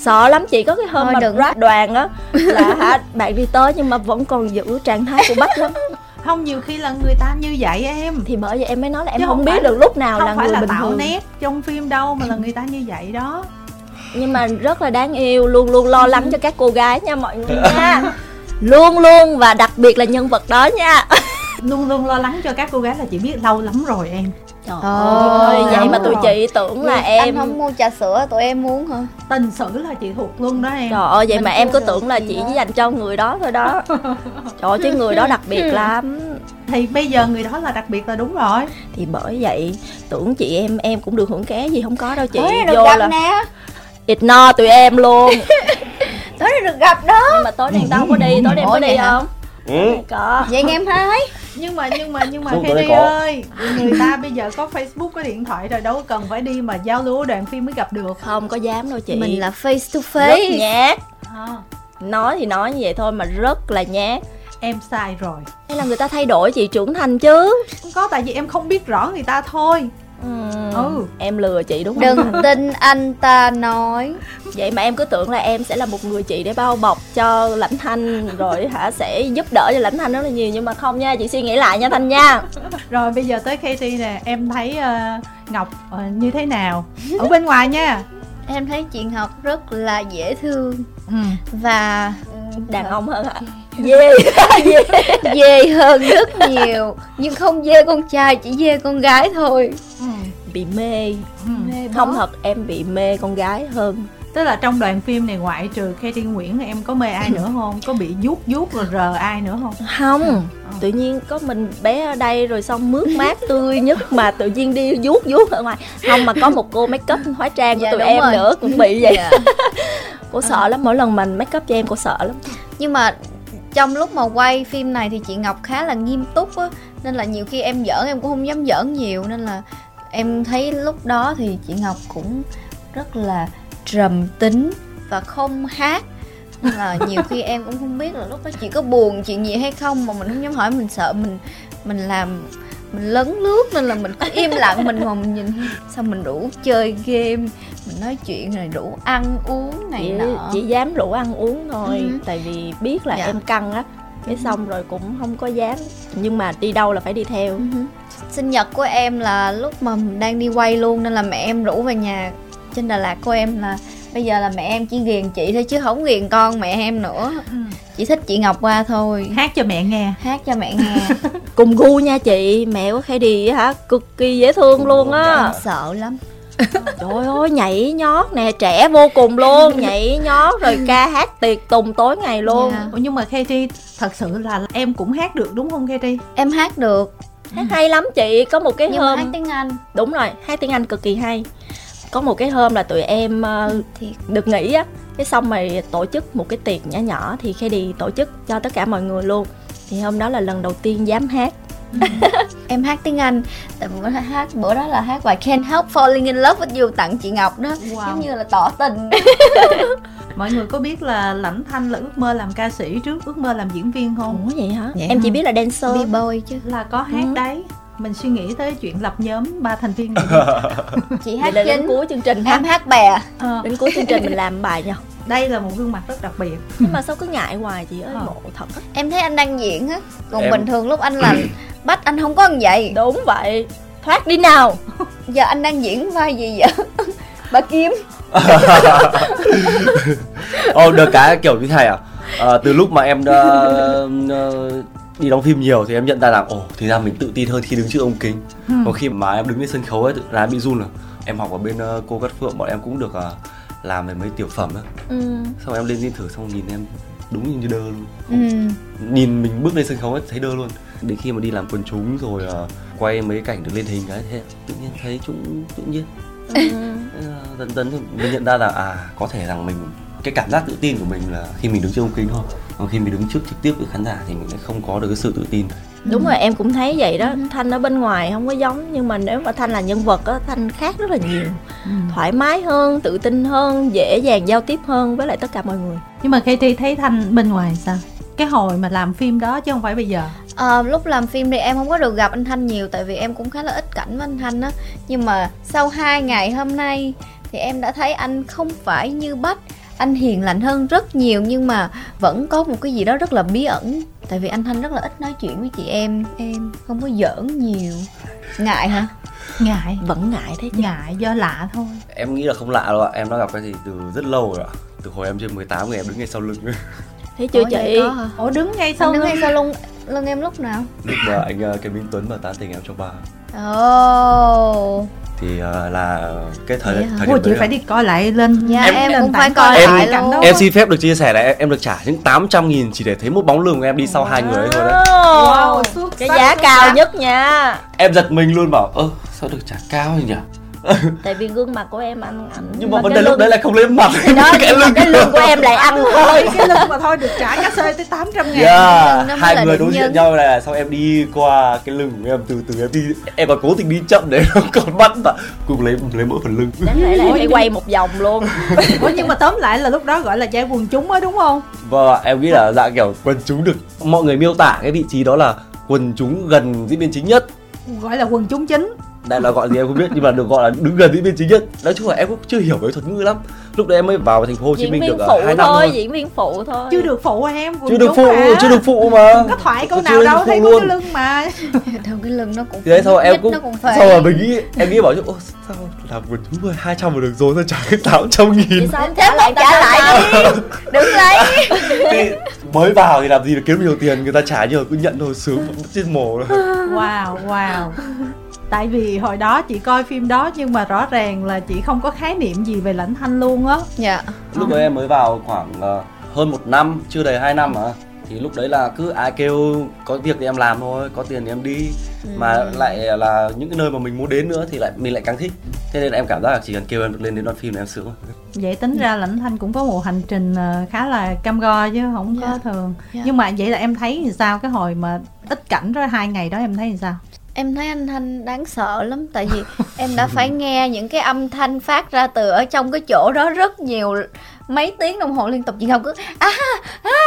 Sợ lắm chị có cái hôm Thôi mà đừng. rap đoàn á là hả bạn đi tới nhưng mà vẫn còn giữ trạng thái của bách lắm. Không nhiều khi là người ta như vậy em. Thì bởi vậy em mới nói là em Chứ không, không biết được lúc nào là người là bình tạo thường. nét trong phim đâu mà là người ta như vậy đó nhưng mà rất là đáng yêu luôn luôn lo lắng cho các cô gái nha mọi người nha. Luôn luôn và đặc biệt là nhân vật đó nha. Luôn luôn lo lắng cho các cô gái là chị biết lâu lắm rồi em. Trời ơi, vậy mà tụi chị tưởng là em Anh không mua trà sữa, tụi em muốn hả? Tình sử là chị thuộc luôn đó em. Trời ơi, vậy Mình mà em cứ tưởng là chỉ đó. dành cho người đó thôi đó. Trời ơi, chứ người đó đặc biệt lắm. Thì bây giờ người đó là đặc biệt là đúng rồi. Thì bởi vậy, tưởng chị em em cũng được hưởng ké gì không có đâu chị. Vô là nè ignore tụi em luôn. Tối nay được gặp đó. Nhưng mà tối nay tao có đi tối nay có đi không? Ừ. có. Vậy em hai. Nhưng mà nhưng mà nhưng mà khi đi ơi người ta bây giờ có facebook có điện thoại rồi đâu cần phải đi mà giao lưu đoàn phim mới gặp được. Không có dám đâu chị. Mình là face to face. rất nhát. À. nói thì nói như vậy thôi mà rất là nhát. Em sai rồi. Hay là người ta thay đổi chị trưởng thành chứ? Không có tại vì em không biết rõ người ta thôi ừ. ừ. Em lừa chị đúng không? Đừng tin anh ta nói. Vậy mà em cứ tưởng là em sẽ là một người chị để bao bọc cho lãnh thanh rồi hả? Sẽ giúp đỡ cho lãnh thanh rất là nhiều nhưng mà không nha chị suy nghĩ lại nha thanh nha. Rồi bây giờ tới Katie nè. Em thấy uh, ngọc uh, như thế nào? Ở bên ngoài nha. Em thấy chị ngọc rất là dễ thương. Ừ. và đàn ông hơn hả dê. Dê. Dê hơn rất nhiều nhưng không dê con trai chỉ dê con gái thôi. Ừ. bị mê, ừ. mê không thật em bị mê con gái hơn. Tức là trong đoàn phim này ngoại trừ Katie Nguyễn em có mê ai nữa không? Có bị vuốt vuốt rồi rờ ai nữa không? Không. Ừ. tự nhiên có mình bé ở đây rồi xong mướt mát tươi nhất mà tự nhiên đi vuốt vuốt ở ngoài. Không mà có một cô make up hóa trang của dạ, tụi em rồi. nữa cũng bị vậy. Dạ. cô sợ lắm mỗi lần mình make up cho em cô sợ lắm. Nhưng mà trong lúc mà quay phim này thì chị Ngọc khá là nghiêm túc á, nên là nhiều khi em giỡn em cũng không dám giỡn nhiều, nên là em thấy lúc đó thì chị Ngọc cũng rất là trầm tính và không hát. Nên là nhiều khi em cũng không biết là lúc đó chị có buồn chuyện gì hay không mà mình không dám hỏi, mình sợ mình mình làm mình lấn lướt nên là mình cứ im lặng mình ngồi mình nhìn sao mình rủ chơi game mình nói chuyện rồi rủ ăn uống này chỉ, nọ chỉ dám rủ ăn uống thôi ừ. tại vì biết là dạ. em căng á cái ừ. xong rồi cũng không có dám nhưng mà đi đâu là phải đi theo ừ. sinh nhật của em là lúc mà đang đi quay luôn nên là mẹ em rủ về nhà trên Đà Lạt của em là bây giờ là mẹ em chỉ ghiền chị thôi chứ không ghiền con mẹ em nữa. Ừ. chỉ thích chị Ngọc qua thôi. Hát cho mẹ nghe. Hát cho mẹ nghe. Cùng gu nha chị mẹ của đi hả cực kỳ dễ thương luôn á. Sợ lắm. Trời ơi nhảy nhót nè trẻ vô cùng luôn nhảy nhót rồi ca hát tiệc tùng tối ngày luôn. Yeah. Ủa, nhưng mà Katie thật sự là em cũng hát được đúng không Katie em hát được. Hát hay lắm chị có một cái nhưng hôm mà hát tiếng anh. Đúng rồi hát tiếng anh cực kỳ hay có một cái hôm là tụi em uh, thì được nghỉ á cái xong rồi tổ chức một cái tiệc nhỏ nhỏ thì khi đi tổ chức cho tất cả mọi người luôn. Thì hôm đó là lần đầu tiên dám hát. Em hát tiếng anh tại bữa đó hát bữa đó là hát bài Can't Help Falling in Love with You tặng chị Ngọc đó. Wow. giống như là tỏ tình. Mọi người có biết là lãnh thanh là ước mơ làm ca sĩ trước ước mơ làm diễn viên không? Ủa vậy hả? Vậy em hả? chỉ biết là dancer. B-boy chứ. Là có hát Ừ. đấy mình suy nghĩ tới chuyện lập nhóm ba thành viên chị hát là đến cuối chương trình em hát bè. Ờ, đến cuối chương trình mình làm bài nha đây là một gương mặt rất đặc biệt. Nhưng mà sao cứ ngại hoài chị ơi Ờ. ngộ thật á. Em thấy anh đang diễn á. Còn Em- bình thường lúc anh làm bắt anh không có như vậy. Đúng vậy. Thoát đi nào. Giờ anh đang diễn vai gì vậy? Bà kim. Ồ, được cái kiểu như thế à? Ờ, từ lúc mà em đã, ờ, đi đóng phim nhiều thì em nhận ra rằng ồ thì ra mình tự tin hơn khi đứng trước ống kính Ừ. còn khi mà em đứng lên sân khấu ấy tự ra bị run rồi em học ở bên ờ, cô Cát Phượng bọn em cũng được ờ, làm về mấy tiểu phẩm á ừ. xong em lên diễn thử xong nhìn em đúng như đơ luôn ừ. nhìn mình bước lên sân khấu ấy thấy đơ luôn đến khi mà đi làm quần chúng rồi ờ, quay mấy cảnh được lên hình cái thế tự nhiên thấy cũng tự nhiên ừ. Là dần dần thì mình nhận ra là à có thể rằng mình cái cảm giác tự tin của mình là khi mình đứng trước ống kính thôi còn khi mình đứng trước trực tiếp với khán giả thì mình lại không có được cái sự tự tin. Đúng rồi em cũng thấy vậy đó. Ừ. thanh ở bên ngoài không có giống nhưng mà nếu mà thanh là nhân vật á thanh khác rất là nhiều. Thoải mái hơn tự tin hơn dễ dàng giao tiếp hơn với lại tất cả mọi người. Nhưng mà Katie thấy thanh bên ngoài sao? Cái hồi mà làm phim đó chứ không phải bây giờ. Ờ, lúc làm phim thì em không có được gặp anh Thanh nhiều tại vì em cũng khá là ít cảnh với anh Thanh á. Nhưng mà sau hai ngày hôm nay thì em đã thấy anh không phải như Bách anh hiền lành hơn rất nhiều nhưng mà vẫn có một cái gì đó rất là bí ẩn. Tại vì anh Thanh rất là ít nói chuyện với chị em. Em. Không có giỡn nhiều. Ngại hả? Ngại. Vẫn ngại thế chứ. Ngại do lạ thôi. Em nghĩ là không lạ đâu ạ. Em đã gặp cái gì từ rất lâu rồi ạ. Từ hồi em trên 18 người em đứng ngay sau lưng. Thấy chưa Ủa, chị? ủa đứng ngay sau anh đứng ngay lưng sau lưng lưng em lúc nào? Lúc mà anh uh, cái Minh Tuấn mà tán tình em cho ba. Ồ thì ờ, là cái thời hả? thời Ủa điểm chị đấy phải đi coi lại lên Dạ, em, em nền cũng phải coi lại lại cảnh luôn. đó em xin phép được chia sẻ là em, em được trả những 800 nghìn chỉ để thấy một bóng lưng của em đi sau hai người ấy thôi đấy. Wow, cái giá cao nhất nha. Em giật mình luôn bảo ơ sao được trả cao nhỉ tại vì gương mặt của em ăn ảnh nhưng mà cái vấn đề lúc lưng- đấy lại không lên mặt. Thì đó cái mà lưng cái lưng của em lại ăn thôi. cái lưng mà thôi được trả cá xê tới 800 ngàn. Yeah, Nó hai là người đối diện nhau là xong em đi qua cái lưng của em từ từ em đi em còn cố tình đi chậm để nó còn bắt mà cùng lấy lấy mỗi phần lưng. Đáng lẽ là em phải quay một vòng luôn. Ủa nhưng mà tóm lại là lúc đó gọi là giải quần chúng á đúng không? Và em nghĩ là dạng kiểu quần chúng được mọi người miêu tả cái vị trí đó là quần chúng gần diễn viên chính nhất. Gọi là quần chúng chính đây là gọi gì em không biết nhưng mà được gọi là đứng gần diễn viên chính nhất. Nói chung là em cũng chưa hiểu về thuật ngữ lắm. Lúc đấy em mới vào thành phố Hồ Chí Minh được phụ uh, hai năm thôi thôi. diễn viên phụ thôi. Chưa được phụ em quần chưa được phụ mà. chưa được phụ mà. Có thoại câu Chưa nào đâu phụ thấy có luôn. cái lưng mà. Đâu cái lưng nó cũng thì đấy sau em cũng sau rồi mình nghĩ em nghĩ bảo chứ ô sao làm quần chúng rồi hai trăm được rồi sao trả cái tám trăm nghìn? Sao không Thế trả lại trả lại đi. Đứng lấy. Mới vào thì làm gì được kiếm nhiều tiền người ta trả nhiều cứ nhận thôi sướng trên mồ rồi. Wow wow tại vì hồi đó chị coi phim đó nhưng mà rõ ràng là chị không có khái niệm gì về lãnh thanh luôn á. Dạ. Lúc đấy em mới vào khoảng ờ, hơn một năm chưa đầy hai năm mà thì lúc đấy là cứ ai kêu có việc thì em làm thôi có tiền thì em đi. Mà lại là những cái nơi mà mình muốn đến nữa thì lại mình lại càng thích. Thế nên em cảm giác là chỉ cần kêu em được lên đến đoạn phim là em sướng. Vậy tính ra lãnh thanh cũng có một hành trình ờ, khá là cam go chứ không có Dạ. thường. Dạ. nhưng mà vậy là em thấy thì sao? Cái hồi mà ít cảnh rồi hai ngày đó em thấy thì sao em thấy anh thanh đáng sợ lắm, tại vì em đã phải nghe những cái âm thanh phát ra từ ở trong cái chỗ đó rất nhiều mấy tiếng đồng hồ liên tục. Chị không cứ à à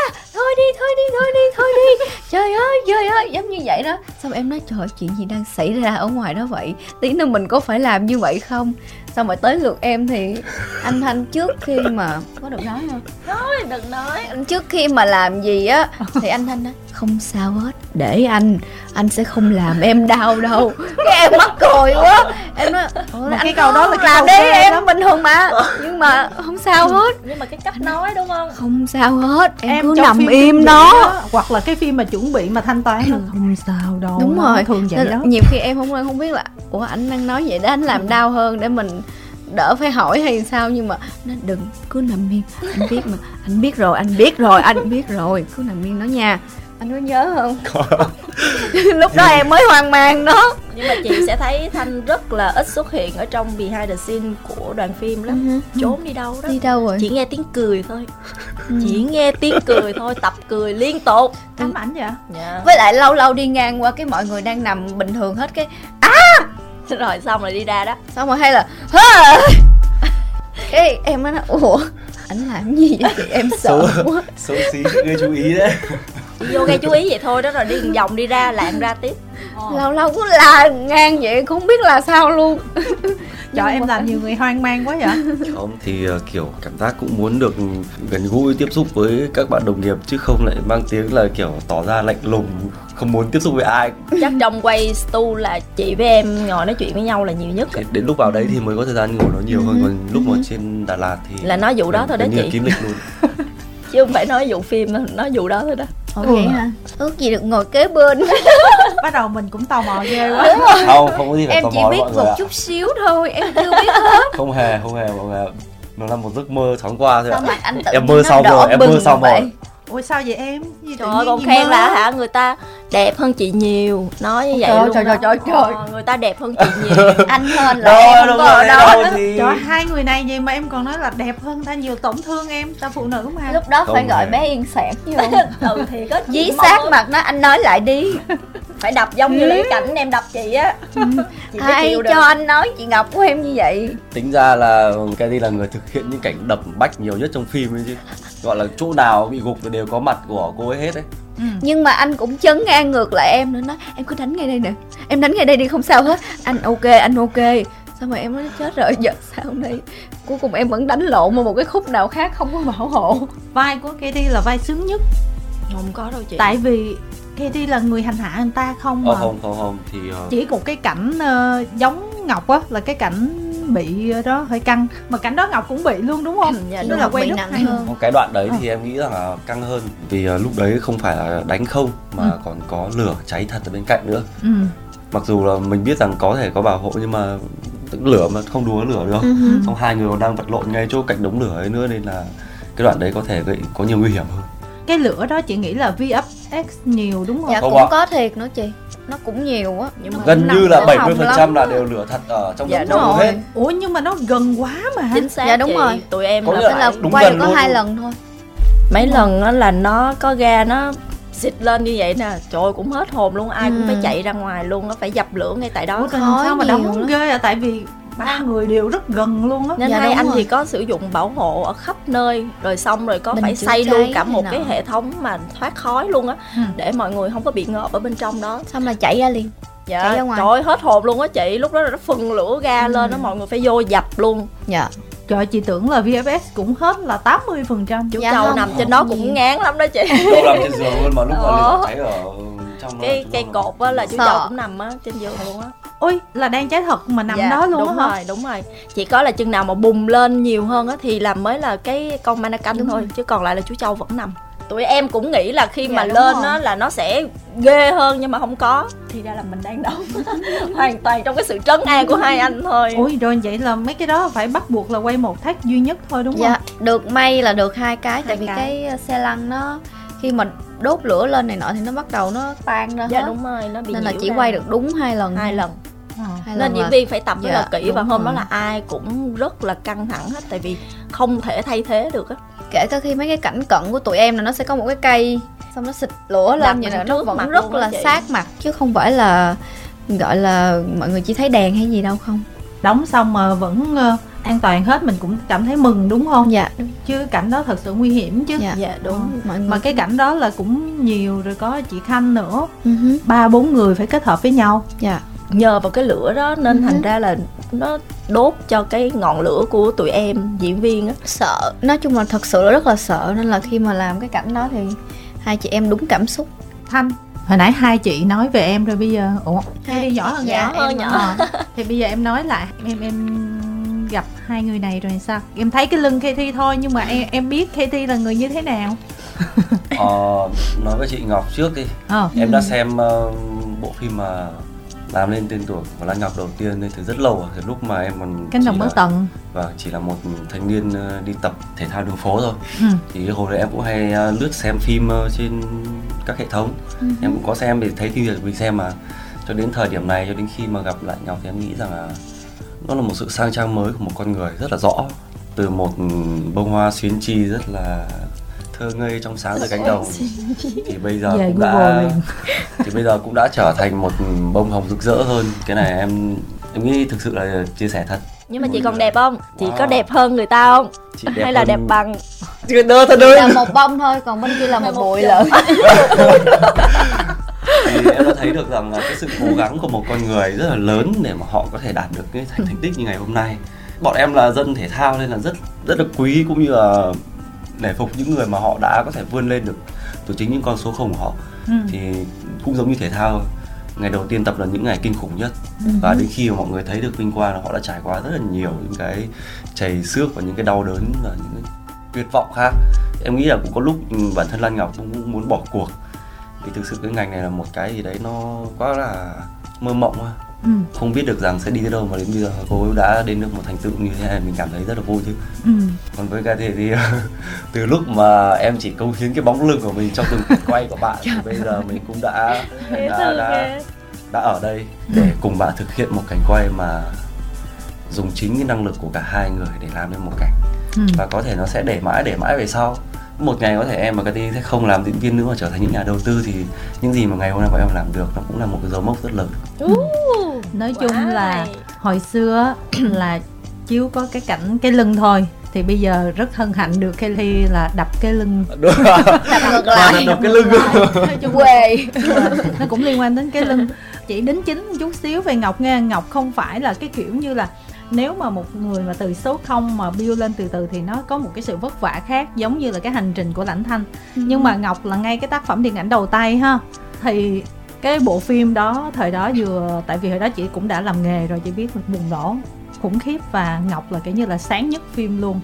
thôi đi thôi đi thôi đi thôi đi. Trời ơi trời ơi giống như vậy đó. Xong em nói trời ơi, chuyện gì đang xảy ra ở ngoài đó vậy? Tí nữa mình có phải làm như vậy không? Xong rồi tới lượt em thì anh thanh trước khi mà có được nói không? Thôi đừng nói. Trước khi mà làm gì á thì anh thanh nói không sao hết để anh anh sẽ không làm em đau đâu. Cái em mắc cười quá. Em nói "Ủa, Mà anh cái câu đó là cái làm đi em bình thường mà. Nhưng mà không sao hết. nhưng mà cái cách nói đúng không? Không sao hết em, cứ trong nằm im nó đó. hoặc là cái phim mà chuẩn bị mà thanh toán nó không sao đâu đúng nó rồi. Thường vậy Nên đó. nhiều khi em không không biết là ủa anh đang nói vậy để anh làm đau hơn để mình đỡ phải hỏi hay sao? Nhưng mà nó đừng cứ nằm yên anh biết mà anh biết rồi anh biết rồi anh biết rồi cứ nằm yên đó nha anh có nhớ không? Lúc đó em mới hoang mang đó. Nhưng mà chị sẽ thấy thanh rất là ít xuất hiện ở trong behind the scene của đoàn phim lắm. Trốn đi đâu đó. Đi đâu rồi? Chỉ nghe tiếng cười thôi. Chỉ nghe tiếng cười thôi tập cười liên tục. Ám ảnh vậy dạ. Với lại lâu lâu đi ngang qua cái mọi người đang nằm bình thường hết cái rồi xong rồi đi ra đó. Xong rồi hay là cái em mới nói ủa ảnh làm gì vậy? Em sợ quá. xấu xí gây chú ý đấy vô gây chú ý vậy thôi đó rồi đi vòng đi ra lạng ra tiếp. Lâu lâu cứ la ngang vậy không biết là sao luôn. Trời em làm nhiều người hoang mang quá vậy. Không thì ờ, kiểu cảm giác cũng muốn được gần gũi tiếp xúc với các bạn đồng nghiệp chứ không lại mang tiếng là kiểu tỏ ra lạnh lùng không muốn tiếp xúc với ai. Chắc trong quay stu là chị với em ngồi nói chuyện với nhau là nhiều nhất Thì đến lúc vào đấy thì mới có thời gian ngồi nói nhiều hơn còn lúc mà trên Đà Lạt thì là nói vụ đó thôi đó gần như là chị. kín lịch luôn chứ không phải nói vụ phim nói vụ đó thôi đó. Ồ vậy hả? Ước gì được ngồi kế bên. Bắt đầu mình cũng tò mò ghê quá. Không không có gì phải em tò chỉ mò biết một ạ. chút xíu thôi em chưa biết hết. Không hề không hề mọi người ạ. Nó là một giấc mơ thoáng qua thôi ạ. Sao mặt anh tự Em mơ nó xong đỏ rồi, em mơ bừng xong vậy? rồi. Ủa sao vậy em? Gì trời ơi còn khen là hả? Người ta đẹp hơn chị nhiều. Nói như vậy Trời, luôn trời, trời, trời, trời. Ờ, người ta đẹp hơn chị nhiều. Anh hên là đâu em đâu ở rồi đó. đâu thì trời hai người này gì mà em còn nói là đẹp hơn ta nhiều tổn thương em ta phụ nữ mà. Lúc đó phải gọi bé yên sản vô. Ừ thì có dí chị sát mặt nó anh nói lại đi. Phải đập giống như lý. Cảnh em đập chị á. Chị mới ai cho anh nói chị ngọc của em như vậy? Tính ra là Kelly là người thực hiện những cảnh đập bách nhiều nhất trong phim ấy chứ gọi là chỗ nào bị gục thì đều có mặt của cô ấy hết đấy. Ừ. nhưng mà anh cũng chấn ngang ngược lại em nữa nói em cứ đánh ngay đây nè. Em đánh ngay đây đi không sao hết. Anh ok anh ok. Xong rồi em nói chết rồi giờ sao đây cuối cùng em vẫn đánh lộn mà một cái khúc nào khác không có bảo hộ. Vai của Katie là vai sướng nhất. Không có đâu chị. Tại vì Katie là người hành hạ người ta không ờ mà. không không không thì ờ, chỉ một cái cảnh ờ, giống Ngọc á là cái cảnh bị đó hơi căng mà cảnh đó Ngọc cũng bị luôn đúng không? Dạ, Đó đúng là quay rất nặng hơn. cái đoạn đấy Ờ. thì em nghĩ rằng là căng hơn vì ờ, lúc đấy không phải là đánh không mà Ừ. còn có lửa cháy thật ở bên cạnh nữa Ừ. mặc dù là mình biết rằng có thể có bảo hộ nhưng mà lửa mà không đùa lửa được Ừ xong hai người còn đang vật lộn ngay chỗ cạnh đống lửa ấy nữa nên là cái đoạn đấy có thể gây có nhiều nguy hiểm hơn Cái lửa đó chị nghĩ là VFX nhiều đúng không? dạ Không cũng ạ. có thiệt nữa chị nó cũng nhiều á Nhưng mà gần cũng như là ở 70% hồng lắm là đều lửa thật ở trong Dạ, đúng rồi. hết Ủa nhưng mà nó gần quá mà. chính xác Dạ, đúng chị. rồi. tụi em Có là là đúng quay gần được có hai lần thôi mấy lần á là nó có ga nó xịt lên như vậy nè trời ơi, cũng hết hồn luôn ai cũng Ừ. phải chạy ra ngoài luôn nó phải dập lửa ngay tại đó Ủa, sao mà đóng ghê à tại vì ba người đều rất gần luôn á. nên Dạ, hai đúng anh rồi. thì có sử dụng bảo hộ ở khắp nơi rồi xong rồi có Bình phải xây luôn cả một nọ. cái hệ thống mà thoát khói luôn á Ừ. để mọi người không có bị ngợp ở bên trong đó xong là chạy ra liền dạ Chạy ra ngoài. trời ơi hết hồn luôn á chị lúc đó là nó phừng lửa ga lên đó mọi người phải vô dập luôn dạ Trời chị tưởng là VFX cũng hết là 80%. chú Dạ châu không, nằm không trên đó gì. cũng ngán lắm đó chị đâu làm trên giường luôn mà lúc mà Ờ. lửa cháy ở trong đó cái đâu cột á là chú Sợ. châu cũng nằm á trên giường luôn á Ôi là đang cháy thật mà nằm Dạ, đó luôn đúng hả? rồi đúng rồi chỉ có là chừng nào mà bùng lên nhiều hơn á thì là mới là cái con mannequin Đúng thôi rồi. chứ còn lại là chú châu vẫn nằm tụi em cũng nghĩ là khi Dạ, mà lên á là nó sẽ ghê hơn nhưng mà không có thì ra là mình đang đóng hoàn toàn trong cái sự trấn an của hai anh thôi Ủa rồi vậy là mấy cái đó phải bắt buộc là quay một thác duy nhất thôi đúng dạ không? được may là được hai cái tại Hai vì cái. cái ờ, xe lăn nó khi mà đốt lửa lên này nọ thì nó bắt đầu nó tan ra dạ hết đúng rồi nó bị nên là chỉ ra. quay được đúng hai lần hai lần Ờ. hai nên diễn là viên phải tập rất Dạ, là kỹ và hôm đó rồi. là ai cũng rất là căng thẳng hết tại vì không thể thay thế được á. Kể cả khi mấy cái cảnh cận của tụi em là nó sẽ có một cái cây xong nó xịt lửa lên bên nè nó vẫn mặt rất là sát mặt chứ không phải là gọi là mọi người chỉ thấy đèn hay gì đâu không? Đóng xong mà vẫn ờ, an toàn hết mình cũng cảm thấy mừng đúng không? dạ. Chứ cảnh đó thật sự nguy hiểm chứ. dạ. Dạ đúng. Mọi người Mà cái cảnh đó là cũng nhiều rồi có chị Khanh nữa. Ừ ba bốn người phải kết hợp với nhau. Dạ nhờ vào cái lửa đó nên Ừ. thành ra là nó đốt cho cái ngọn lửa của tụi em diễn viên á. Sợ. Nói chung là thật sự là rất là sợ nên là khi mà làm cái cảnh đó thì hai chị em đúng cảm xúc. Thanh hồi nãy hai chị nói về em rồi bây giờ ủa hay đi nhỏ hơn Dạ, nhỏ hơn em nhỏ. thì bây giờ em nói lại em em gặp hai người này rồi sao? Em thấy cái lưng Katie thôi nhưng mà em em biết Katie là người như thế nào? Ờ, nói với chị Ngọc trước đi. Ờ. Em đã xem ờ, bộ phim mà làm lên tên tuổi của Lan Ngọc đầu tiên nên từ rất lâu rồi từ lúc mà em còn cánh chỉ đồng bất tận và chỉ là một thanh niên ờ, đi tập thể thao đường phố thôi. Ừ. thì hồi đấy em cũng hay ờ, lướt xem phim ờ, trên các hệ thống. Em cũng có xem để thấy phim Việt mình xem mà. Cho đến thời điểm này cho đến khi mà gặp lại Ngọc thì em nghĩ rằng là nó là một sự sang trang mới của một con người rất là rõ. Từ một bông hoa xuyến chi rất là thơ ngây trong sáng dưới cánh đồng. Thì bây giờ Về cũng đã thì bây giờ cũng đã trở thành một bông hồng rực rỡ hơn. Cái này em em nghĩ thực sự là chia sẻ thật. Nhưng mà chị còn đẹp không? Chị Wow. có đẹp hơn người ta không? Chị đẹp hay là hơn- đẹp bằng? Chị đơ thật là ơi một bông thôi còn bên kia là một bụi lận. Thì em đã thấy được rằng là cái sự cố gắng của một con người rất là lớn để mà họ có thể đạt được cái thành thành tích như ngày hôm nay. Bọn em là dân thể thao nên là rất rất là quý cũng như là nể phục những người mà họ đã có thể vươn lên được từ chính những con số không của họ Ừ. thì cũng giống như thể thao thôi. ngày đầu tiên tập là những ngày kinh khủng nhất. Và đến khi mà mọi người thấy được vinh quang là họ đã trải qua rất là nhiều những cái chảy xước và những cái đau đớn và những cái tuyệt vọng khác. Em nghĩ là cũng có lúc ừ, bản thân Lan Ngọc cũng muốn bỏ cuộc. Vì thực sự cái ngành này là một cái gì đấy nó quá là mơ mộng á Ừ. không biết được rằng sẽ đi tới đâu mà đến bây giờ cô đã đến được một thành tựu như thế này mình cảm thấy rất là vui chứ. Ừ. còn với cái thì từ lúc mà em chỉ công hiến cái bóng lưng của mình trong từng cảnh quay của bạn thì bây giờ mình cũng đã đã, đã, đã ở đây để cùng bạn thực hiện một cảnh quay mà dùng chính cái năng lực của cả hai người để làm nên một cảnh. Ừ. và có thể nó sẽ để mãi để mãi về sau. Một ngày có thể em và Cathy sẽ không làm diễn viên nữa mà trở thành những nhà đầu tư thì những gì mà ngày hôm nay bọn em làm được nó cũng là một cái dấu mốc rất lớn nói chung Wow. là hồi xưa là chiếu có cái cảnh cái lưng thôi thì bây giờ rất hân hạnh được Kelly là đập cái lưng. Đập ngược lại. đập cái lưng. Chung quê. nó cũng liên quan đến cái lưng. Chỉ đính chính chút xíu về ngọc nghe. Ngọc không phải là cái kiểu như là nếu mà một người mà từ số 0 mà build lên từ từ thì nó có một cái sự vất vả khác giống như là cái hành trình của lãnh thanh. Nhưng mà ngọc là ngay cái tác phẩm điện ảnh đầu tay ha. Thì cái bộ phim đó thời đó vừa tại vì hồi đó chị cũng đã làm nghề rồi chị biết là bùng nổ khủng khiếp và ngọc là kiểu như là sáng nhất phim luôn.